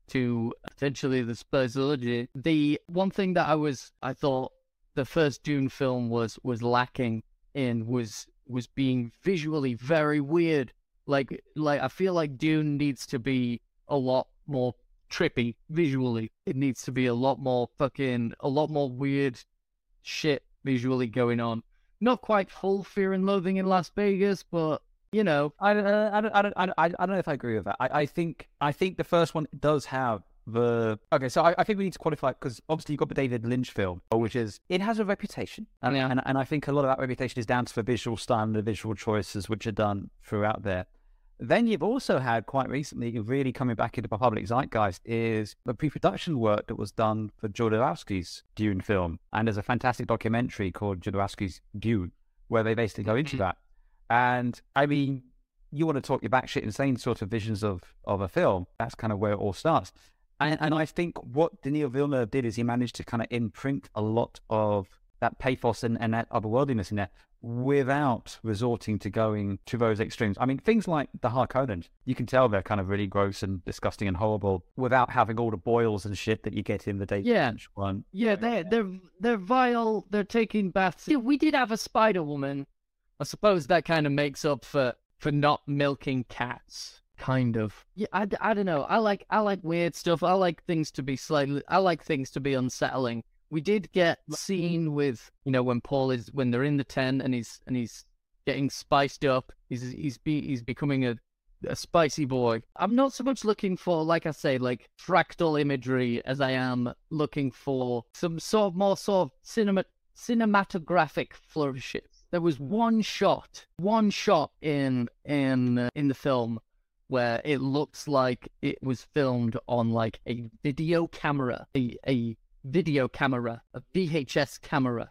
to potentially the Spiceology. The one thing that I was, I thought the first Dune film was was lacking in was was being visually very weird. Like like I feel like Dune needs to be a lot more trippy visually. It needs to be a lot more fucking a lot more weird shit visually going on. Not quite full fear and loathing in Las Vegas, but you know, I, uh, I, don't, I, don't, I, don't, I don't know if I agree with that. I, I think I think the first one does have the okay. So I, I think we need to qualify because obviously you've got the David Lynch film, which is it has a reputation, and, yeah. and and I think a lot of that reputation is down to the visual style and the visual choices which are done throughout there. Then you've also had quite recently, really coming back into the public zeitgeist, is the pre-production work that was done for Jodorowsky's Dune film, and there's a fantastic documentary called Jodorowsky's Dune, where they basically go into mm-hmm. that. And I mean, you want to talk your batshit insane sort of visions of, of a film. That's kind of where it all starts. And, and I think what Denis Villeneuve did is he managed to kind of imprint a lot of that pathos and, and that otherworldliness in there without resorting to going to those extremes. I mean, things like the Harkonnens, you can tell they're kind of really gross and disgusting and horrible without having all the boils and shit that you get in the David yeah. one. Yeah, they're they're they're vile. They're taking baths. We did have a Spider Woman I suppose that kind of makes up for for not milking cats. Kind of. Yeah, I, I don't know. I like I like weird stuff. I like things to be slightly. I like things to be unsettling. We did get scene with you know when Paul is when they're in the tent and he's and he's getting spiced up. He's he's be, he's becoming a a spicy boy. I'm not so much looking for, like I say, like fractal imagery as I am looking for some sort of more sort of cinema cinematographic flourishes there was one shot, one shot in in uh, in the film where it looks like it was filmed on like a video camera, a a video camera, a VHS camera.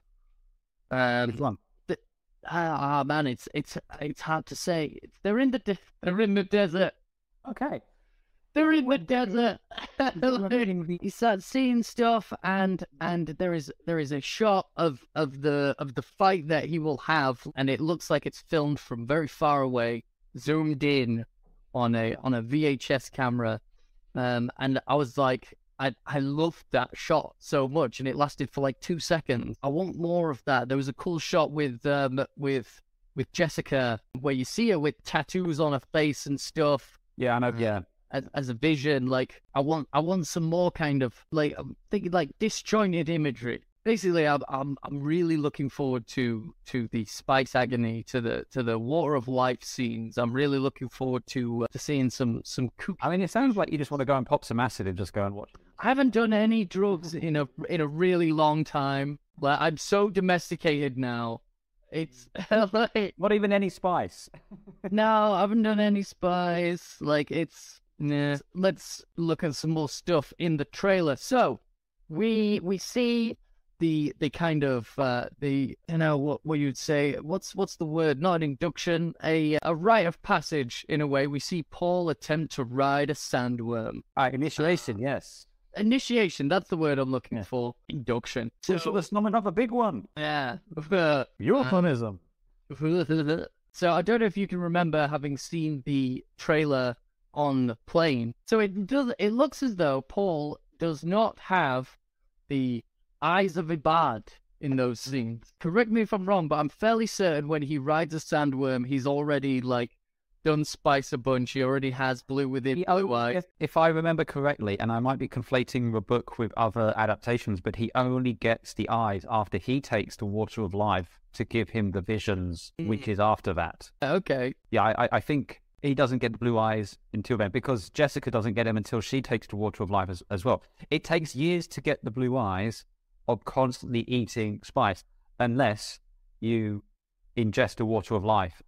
Um, Which one? ah, man, it's it's it's hard to say. They're in the de- they're in the desert. Okay. They're in the desert. you start seeing stuff, and and there is there is a shot of of the of the fight that he will have, and it looks like it's filmed from very far away, zoomed in on a on a VHS camera. Um, and I was like, I I loved that shot so much, and it lasted for like two seconds. I want more of that. There was a cool shot with um with with Jessica where you see her with tattoos on her face and stuff. Yeah, I know. Yeah, as, as a vision. Like I want, I want some more kind of like I'm thinking like disjointed imagery. Basically, I'm, I'm I'm really looking forward to to the spice agony, to the to the water of life scenes. I'm really looking forward to uh, to seeing some some. Cool... I mean, it sounds like you just want to go and pop some acid and just go and watch. I haven't done any drugs in a in a really long time. Like I'm so domesticated now. It's [LAUGHS] like, not even any spice. [LAUGHS] no, I haven't done any spice. Like it's Nah. Let's look at some more stuff in the trailer. So we we see the the kind of uh, the you know what what you'd say what's what's the word? Not an induction a a rite of passage in a way. We see Paul attempt to ride a sandworm. Uh, initiation yes. Initiation that's the word I'm looking yeah. for. Induction. So, so that's not another big one. Yeah. [LAUGHS] Europeanism [LAUGHS] So I don't know if you can remember having seen the trailer on the plane. So it does. It looks as though Paul does not have the eyes of Ibad in those scenes. Correct me if I'm wrong, but I'm fairly certain when he rides a sandworm, he's already like done Spice a bunch. He already has blue within blue if, if I remember correctly, and I might be conflating the book with other adaptations, but he only gets the eyes after he takes the water of life to give him the visions, which is after that. Okay. Yeah, I- I think he doesn't get the blue eyes until then because Jessica doesn't get them until she takes the water of life as, as well. It takes years to get the blue eyes of constantly eating spice, unless you ingest the water of life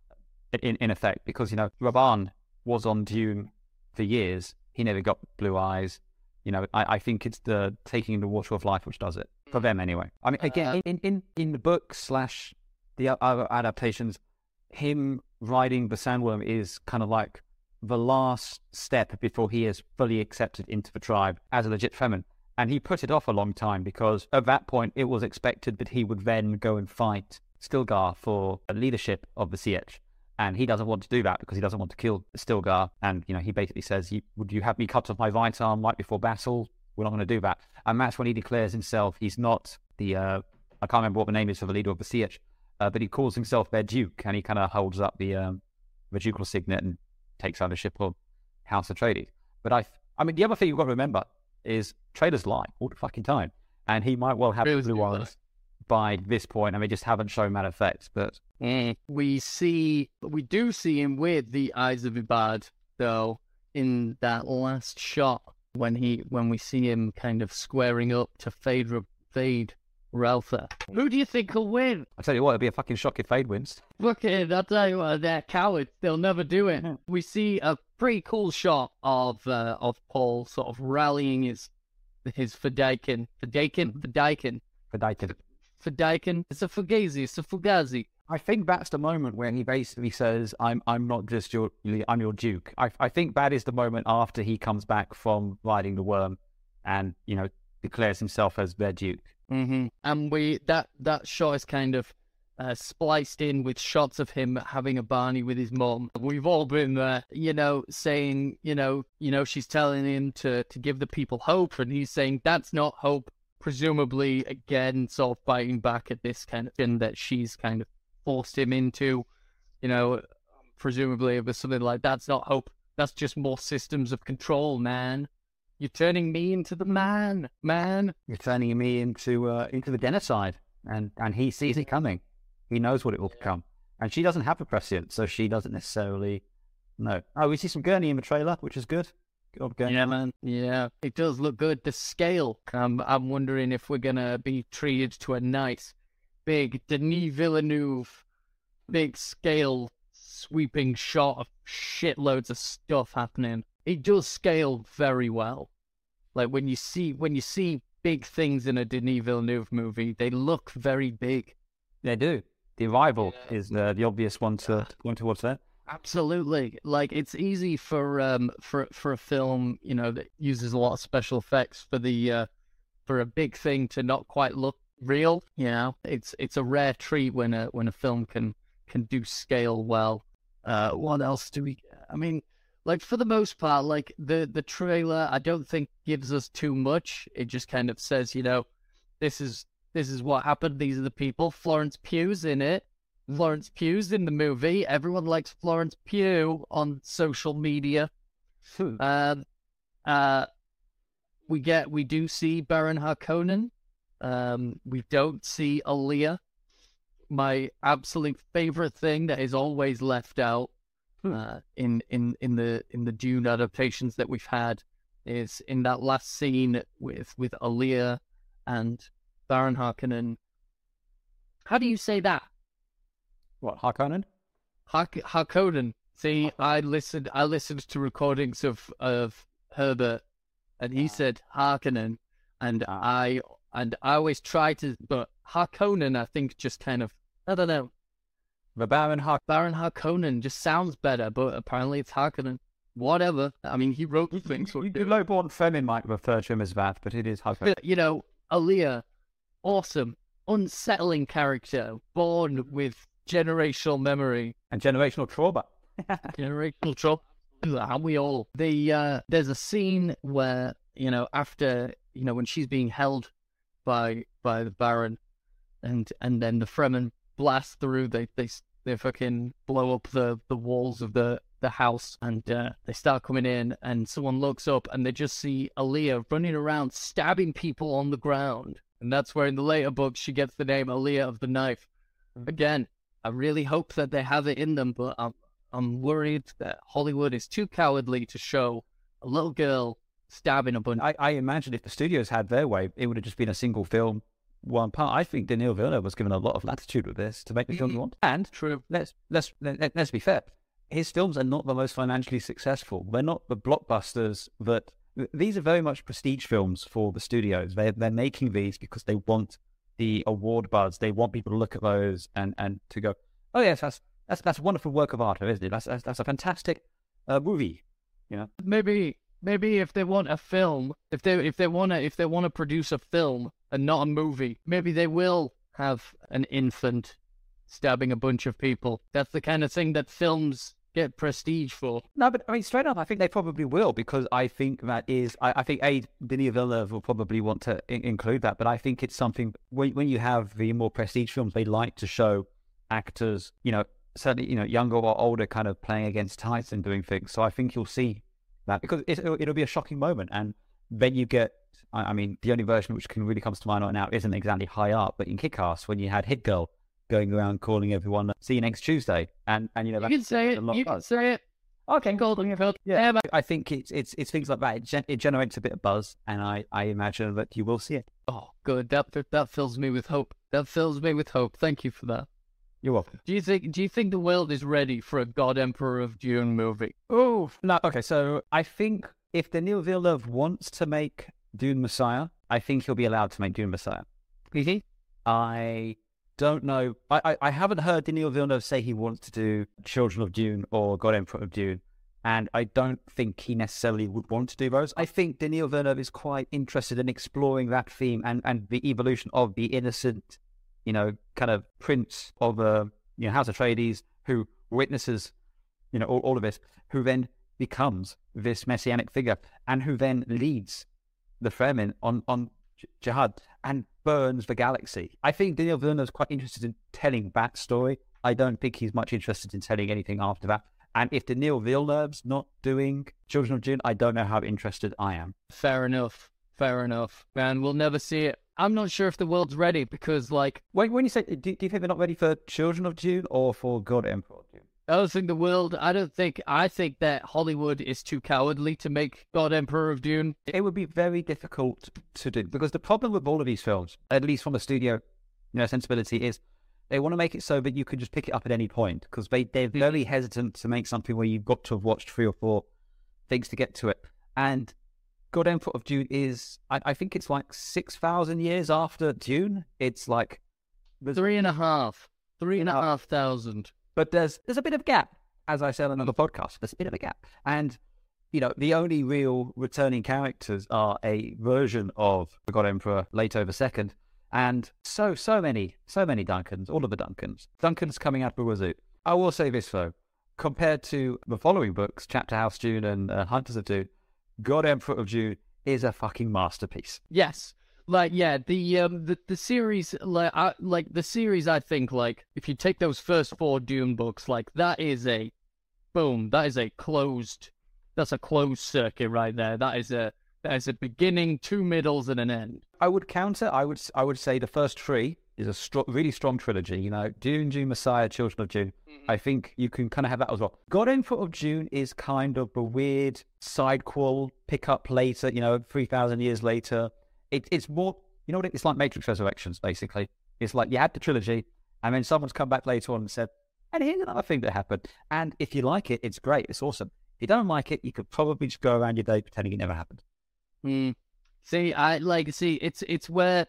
in, in effect, because, you know, Rabban was on Dune for years. He never got blue eyes. You know, I, I think it's the taking the water of life which does it for them mm. anyway. I mean, again, uh, in, in, in the book slash the other adaptations, him riding the sandworm is kind of like the last step before he is fully accepted into the tribe as a legit Fremen. And he put it off a long time because at that point it was expected that he would then go and fight Stilgar for leadership of the Sietch. And he doesn't want to do that because he doesn't want to kill Stilgar. And, you know, he basically says, Would you have me cut off my right arm right before battle? We're not going to do that. And that's when he declares himself he's not the, uh, I can't remember what the name is for the leader of the Sietch, uh, but he calls himself their duke and he kind of holds up the, um, the ducal signet and takes ownership of House Atreides. But I, I mean, the other thing you've got to remember is traders lie all the fucking time. And he might well have blue eyes by this point, and they just haven't shown that effect. But We see, we do see him with the eyes of Ibad, though, in that last shot when he, when we see him kind of squaring up to Feyd, Feyd Rautha. Who do you think will win? I tell you what, it'd be a fucking shock if Feyd wins. Look at it, I'll tell you what, they're cowards. They'll never do it. We see a pretty cool shot of uh, of Paul sort of rallying his his Fedaykin. Fedaykin? Fedaykin. For Dayton. It's a Fugazi. It's a Fugazi. I think that's the moment where he basically says, "I'm I'm not just your I'm your duke." I I think that is the moment after he comes back from riding the worm, and you know declares himself as their duke. Mm-hmm. And we that that shot is kind of uh, spliced in with shots of him having a Barney with his mom. We've all been there, you know, saying, you know, you know, she's telling him to to give the people hope, and he's saying that's not hope. Presumably, again, sort of fighting back at this kind of thing that she's kind of forced him into. You know, presumably it was something like that's not hope. That's just more systems of control, man. You're turning me into the man, man. You're turning me into uh, into the genocide, and and he sees it coming. He knows what it will become, and she doesn't have a prescient, so she doesn't necessarily know. Oh, we see some Gurney in the trailer, which is good. Good Gurney. Yeah, man. Yeah, it does look good. The scale. I'm, I'm wondering if we're gonna be treated to a nice, big Denis Villeneuve, big scale, sweeping shot of shitloads of stuff happening. It does scale very well. Like when you see when you see big things in a Denis Villeneuve movie, they look very big. They do. The arrival is uh, the obvious one to point towards that. Absolutely. Like it's easy for um for for a film, you know, that uses a lot of special effects for the uh for a big thing to not quite look real, you know. It's it's a rare treat when a when a film can can do scale well. Uh what else do we I mean like for the most part, like the the trailer I don't think gives us too much. It just kind of says, you know, this is this is what happened, these are the people. Florence Pugh's in it. Florence Pugh's in the movie. Everyone likes Florence Pugh on social media. Um, uh, we get we do see Baron Harkonnen. Um, we don't see Alia. My absolute favorite thing that is always left out uh, in in in the in the Dune adaptations that we've had is in that last scene with with Alia and Baron Harkonnen. How do you say that? What Harkonnen? Hark- Harkonnen. See, I listened. I listened to recordings of of Herbert, and he said Harkonnen, and Ah. I and I always try to, but Harkonnen, I think, just kind of I don't know. The Baron Hark. Baron Harkonnen just sounds better, but apparently it's Harkonnen. Whatever. I mean, he wrote the thing, so You lowborn Fremen might refer to him as that, but it is Harkonnen. You know, Alia, awesome, unsettling character, born with generational memory and generational trauma. [LAUGHS] generational trauma. Aren't we all? The uh, there's a scene where you know after you know when she's being held by by the Baron, and and then the Fremen blast through. They they they fucking blow up the the walls of the the house, and uh, they start coming in. And someone looks up, and they just see Alia running around stabbing people on the ground. And that's where in the later books she gets the name Alia of the Knife. Again, I really hope that they have it in them, but I'm I'm worried that Hollywood is too cowardly to show a little girl stabbing a bunch. I, I imagine if the studios had their way, it would have just been a single film, one part. I think Daniel Villeneuve was given a lot of latitude with this to make the film you want. And True. let's let's let, let's be fair. His films are not the most financially successful. They're not the blockbusters that these are very much prestige films for the studios. They they're making these because they want the award buzz. They want people to look at those and and to go, oh yes, that's that's that's a wonderful work of art, isn't it? That's that's, that's a fantastic uh, movie. You know, maybe maybe if they want a film, if they if they want to if they want to produce a film and not a movie, maybe they will have an infant stabbing a bunch of people. That's the kind of thing that films get prestige for. No, but I mean, straight up, I think they probably will because I think that is, I, I think A, Denis Villeneuve will probably want to include that, but I think it's something when, when you have the more prestige films, they like to show actors, you know, certainly, you know, younger or older kind of playing against Tyson and doing things. So I think you'll see that because it, it'll, it'll be a shocking moment. And then you get, I, I mean, the only version which can really comes to mind right now isn't exactly high up, but in Kick Ass, when you had Hit Girl going around calling everyone, see you next Tuesday. And, and you know, You can say it. You can say it. Okay, Golden yeah, I think it's it's it's things like that. It, gen- it generates a bit of buzz, and I, I imagine that you will see it. Oh, good. That that fills me with hope. That fills me with hope. Thank you for that. You're welcome. Do you think Do you think the world is ready for a God Emperor of Dune movie? Oh no, okay. So I think if Denis Villeneuve wants to make Dune Messiah, I think he'll be allowed to make Dune Messiah. Mhm. I don't know. I, I, I haven't heard Denis Villeneuve say he wants to do Children of Dune or God Emperor of Dune. And I don't think he necessarily would want to do those. I think Denis Villeneuve is quite interested in exploring that theme and, and the evolution of the innocent, you know, kind of prince of uh, you know House Atreides who witnesses, you know, all, all of this, who then becomes this messianic figure and who then leads the Fremen on on jihad and burns the galaxy. I think Daniel Villeneuve is quite interested in telling that story. I don't think he's much interested in telling anything after that. And if Daniel Villeneuve's not doing Children of Dune, I don't know how interested I am. Fair enough. Fair enough. Man, we'll never see it. I'm not sure if the world's ready because, like, When, when you say, do, do you think they're not ready for Children of Dune or for God Emperor of Dune? I don't think the world. I don't think. I think that Hollywood is too cowardly to make God Emperor of Dune. It would be very difficult to do because the problem with all of these films, at least from a studio you know, sensibility, is they want to make it so that you can just pick it up at any point because they, they're mm. very hesitant to make something where you've got to have watched three or four things to get to it. And God Emperor of Dune is, I, I think it's like 6,000 years after Dune. It's like, Three and a half. Three and a Uh, half thousand. but there's there's a bit of gap, as I said on another podcast. There's a bit of a gap, and you know the only real returning characters are a version of the God Emperor Leto the Second, and so so many so many Duncans, all of the Duncans. Duncans coming out of the Wazoo. I will say this though, compared to the following books, Chapter House Dune and uh, Hunters of Dune, God Emperor of Dune is a fucking masterpiece. Yes. Like yeah, the um the, the series like I, like the series I think like if you take those first four Dune books like that is a boom that is a closed that's a closed circuit right there that is a that is a beginning two middles and an end I would counter. I would. I would say the first three is a stro- really strong trilogy. You know, Dune, Dune Messiah, Children of Dune. I think you can kind of have that as well. God Emperor of Dune is kind of a weird side quel pick up later. You know, three thousand years later. It, it's more. You know what? It, it's like Matrix Resurrections. Basically, it's like you had the trilogy, and then someone's come back later on and said, "And here's another thing that happened." And if you like it, it's great. It's awesome. If you don't like it, you could probably just go around your day pretending it never happened. Hmm. See, I like see it's it's where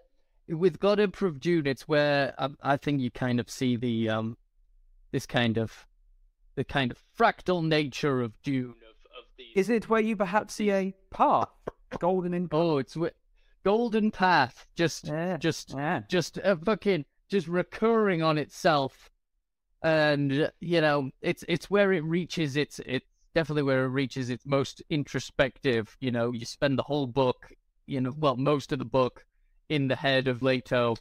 with God of Dune, it's where I, I think you kind of see the um this kind of the kind of fractal nature of Dune of of the Is it where you perhaps see a path, golden in? oh it's wh- golden path just Yeah, just yeah. just a fucking just recurring on itself and you know, it's it's where it reaches its it's definitely where it reaches its most introspective. You know, you spend the whole book, you know, well, most of the book in the head of Leto,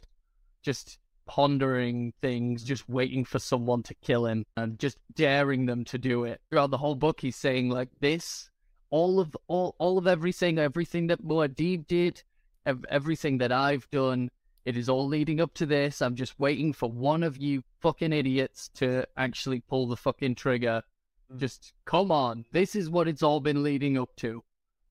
just pondering things, just waiting for someone to kill him and just daring them to do it. Throughout the whole book, he's saying like this, all of all all of everything, everything that Muad'Dib did, ev- everything that I've done, it is all leading up to this. I'm just waiting for one of you fucking idiots to actually pull the fucking trigger. Mm. Just come on. This is what it's all been leading up to.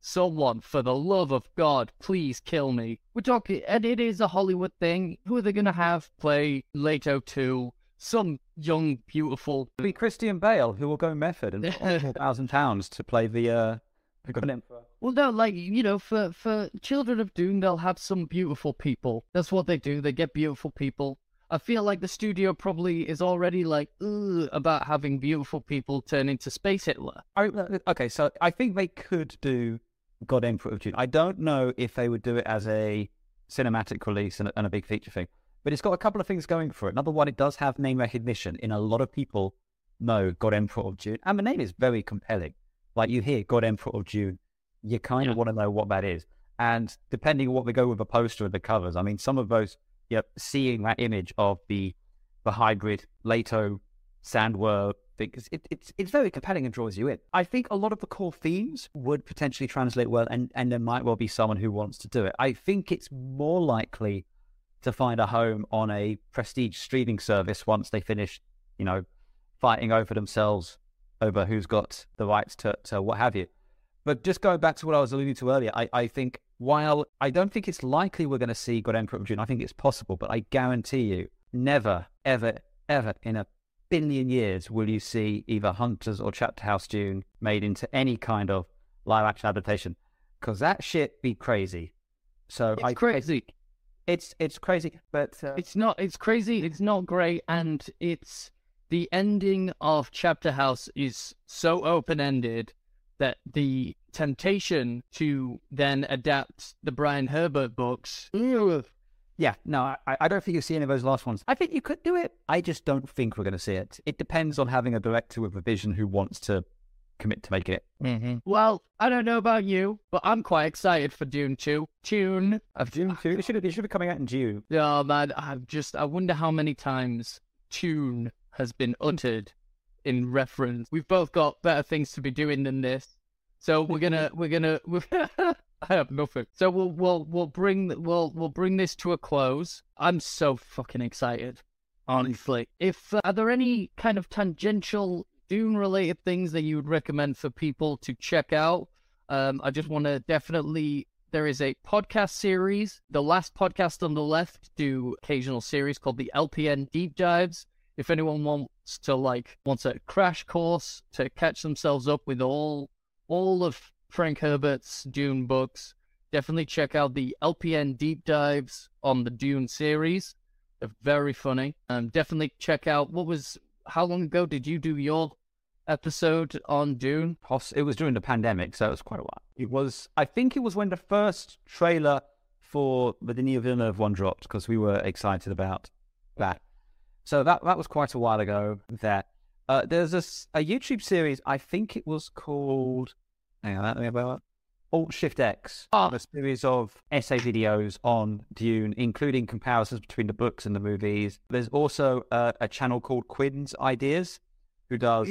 Someone, for the love of God, please kill me. We're talking, and it is a Hollywood thing. Who are they going to have play Leto 2? Some young, beautiful. It'll be Christian Bale who will go method and [LAUGHS] thousand pounds to play the uh the emperor. Well, no, like, you know, for, for Children of Doom, they'll have some beautiful people. That's what they do. They get beautiful people. I feel like the studio probably is already like, about having beautiful people turn into Space Hitler. I, uh, okay, so I think they could do God Emperor of Dune. I don't know if they would do it as a cinematic release and a, and a big feature thing, but it's got a couple of things going for it. Number one, it does have name recognition. In a lot of people know God Emperor of Dune, and the name is very compelling. Like you hear God Emperor of Dune, you kind Yeah. of want to know what that is. And depending on what they go with the poster and the covers, I mean, some of those, yeah, seeing that image of the the hybrid Leto Sandworld thing, 'cause it, it's it's very compelling and draws you in. I think a lot of the core themes would potentially translate well, and and there might well be someone who wants to do it. I think it's more likely to find a home on a prestige streaming service once they finish, you know, fighting over themselves over who's got the rights to, to what have you. But just going back to what I was alluding to earlier, I, I think while I don't think it's likely we're going to see God Emperor of Dune, I think it's possible, but I guarantee you, never, ever, ever in a billion years will you see either Hunters or Chapter House Dune made into any kind of live action adaptation because that shit be crazy. So It's I, crazy. it's it's crazy, but uh, It's not. It's crazy. It's not great, and it's the ending of Chapter House is so open ended that the temptation to then adapt the Brian Herbert books. Yeah, no, I, I don't think you'll see any of those last ones. I think you could do it. I just don't think we're going to see it. It depends on having a director with a vision who wants to commit to making it. Mm-hmm. Well, I don't know about you, but I'm quite excited for Dune 2. Tune. I've, June two. It should, it should be coming out in June. Oh man, I've just I wonder how many times tune has been uttered in reference. We've both got better things to be doing than this. So we're gonna we're gonna [LAUGHS] I have nothing. So we'll we'll we'll bring we'll we'll bring this to a close. I'm so fucking excited. Honestly. If uh, are there any kind of tangential Dune related things that you would recommend for people to check out? Um, I just want to definitely there is a podcast series. The last podcast on the left do occasional series called the LPN Deep Dives. If anyone wants to like wants a crash course to catch themselves up with all all of Frank Herbert's Dune books, definitely check out the LPN Deep Dives on the Dune series. They're very funny. Um, definitely check out what was how long ago did you do your episode on Dune? It was during the pandemic, so it was quite a while. It was, I think, it was when the first trailer for the Denis Villeneuve one dropped because we were excited about that. So that that was quite a while ago. That uh, there's a YouTube series. I think it was called. Hang on, let me about Alt Shift X. Ah. A series of essay videos on Dune, including comparisons between the books and the movies. There's also uh, a channel called Quinn's Ideas, who does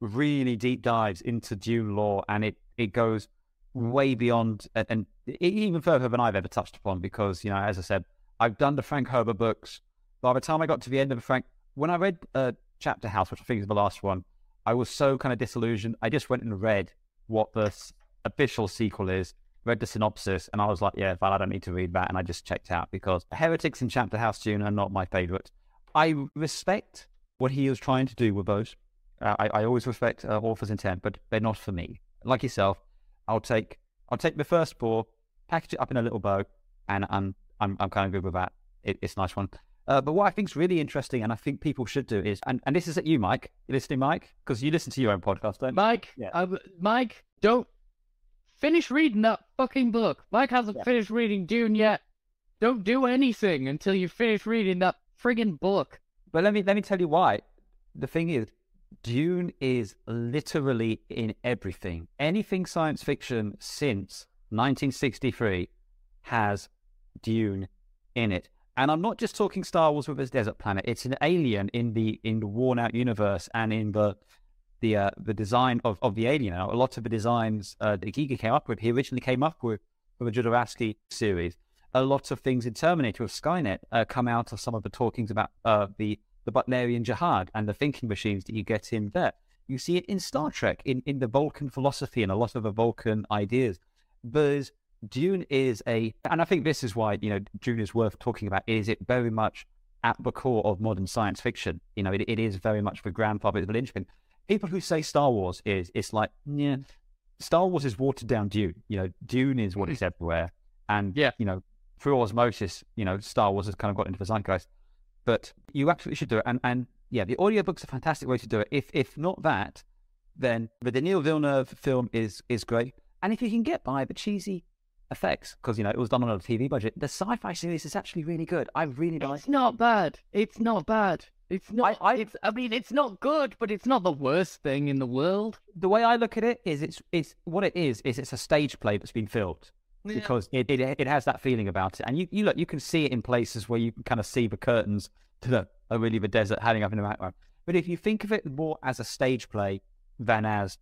really deep dives into Dune lore, and it it goes way beyond and, and even further than I've ever touched upon. Because you know, as I said, I've done the Frank Herbert books. By the time I got to the end of the Frank, when I read uh, Chapter House, which I think is the last one, I was so kind of disillusioned. I just went and read what the official sequel is, read the synopsis, and I was like, yeah, well, I don't need to read that, and I just checked out because Heretics and Chapter House Dune are not my favorite. I respect what he was trying to do with those. Uh, I, I always respect uh, author's intent, but they're not for me. Like yourself, I'll take I'll take the first four, package it up in a little bow, and I'm I'm I'm kind of good with that. It, it's a nice one. Uh, but what I think is really interesting, and I think people should do is, and, and this is at you, Mike. You listening, Mike? Because you listen to your own podcast, don't you? Mike, Yeah. I Mike, don't finish reading that fucking book. Mike hasn't Yeah. finished reading Dune yet. Don't do anything until you finish reading that friggin' book. But let me let me tell you why. the thing is, Dune is literally in everything. Anything science fiction since 1963 has Dune in it. And I'm not just talking Star Wars with its desert planet. It's an alien in the in the worn out universe and in the the uh, the design of, of the alien. Now, a lot of the designs uh, that Giger came up with, he originally came up with for the Jodorowsky series. A lot of things in Terminator with Skynet uh, come out of some of the talkings about uh, the the Butlerian Jihad and the thinking machines that you get in there. You see it in Star Trek, in, in the Vulcan philosophy and a lot of the Vulcan ideas. But Dune is a, and I think this is why, you know, Dune is worth talking about, is it very much at the core of modern science fiction. You know, it, it is very much the grandfather of the linchpin. People who say Star Wars is, it's like, yeah, Star Wars is watered down Dune. You know, Dune is what hmm. is everywhere. And, yeah. you know, through osmosis, you know, Star Wars has kind of got into the zeitgeist. But you absolutely should do it. And, and yeah, the audiobook's a fantastic way to do it. If if not that, then the Denis Villeneuve film is is great. And if you can get by the cheesy effects, because you know it was done on a TV budget, the sci-fi series is actually really good. I really like. It's not bad. It's not bad. It's not. I- I- it's. I mean, it's not good, but it's not the worst thing in the world. The way I look at it is, it's it's what it is. Is it's a stage play that's been filmed because it, it it has that feeling about it, and you you look you can see it in places where you can kind of see the curtains [LAUGHS] that are really the desert hanging up in the background. But if you think of it more as a stage play than as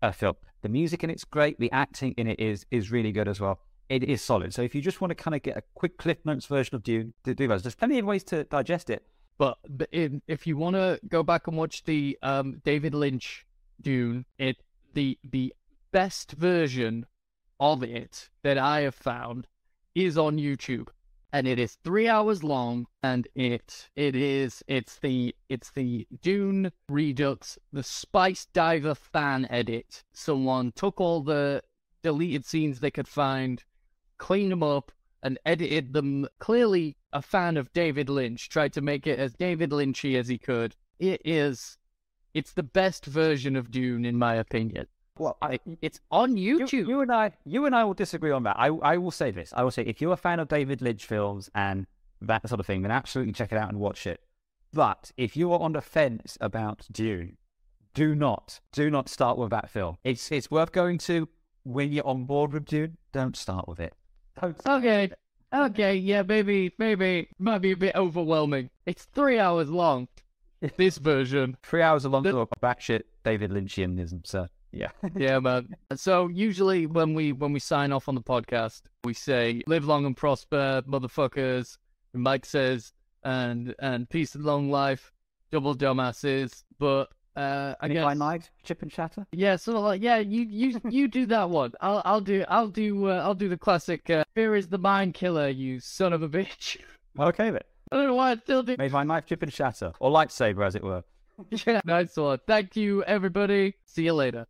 a film, the music in it's great, the acting in it is is really good as well. It is solid. So if you just want to kind of get a quick Cliff Notes version of Dune, do, do those. There's plenty of ways to digest it. But, if, if you want to go back and watch the um, David Lynch Dune, it the the best version of it that I have found is on YouTube, and it is three hours long, and it it is it's the it's the Dune Redux, the Spicediver fan edit. Someone took all the deleted scenes they could find, cleaned them up, and edited them. Clearly, a fan of David Lynch tried to make it as David Lynchy as he could. It is, it's the best version of Dune in my opinion. Well, I, It's on you, YouTube. you and I, you and I will disagree on that. I, I will say this. I will say if you're a fan of David Lynch films and that sort of thing, then absolutely check it out and watch it. But if you are on the fence about Dune, do not, do not start with that film. It's it's worth going to when you're on board with Dune. Don't start with it. With okay, okay, yeah, maybe, maybe, might be a bit overwhelming. It's three hours long. [LAUGHS] This version, Three hours along The- to shit David Lynchianism. sir. yeah. [LAUGHS] yeah, man. So usually when we when we sign off on the podcast, we say "Live long and prosper, motherfuckers." And Mike says, "And and peace and long life, double dumbasses." But uh, I And guess knife, chip and shatter. yeah, so like yeah, you you you do that one. I'll I'll do I'll do uh, I'll do the classic. Uh, Fear is the mind killer, you son of a bitch. Okay then. I don't know why I still do. May my knife chip and shatter, or lightsaber, as it were. [LAUGHS] Yeah, nice one. Thank you, everybody. See you later.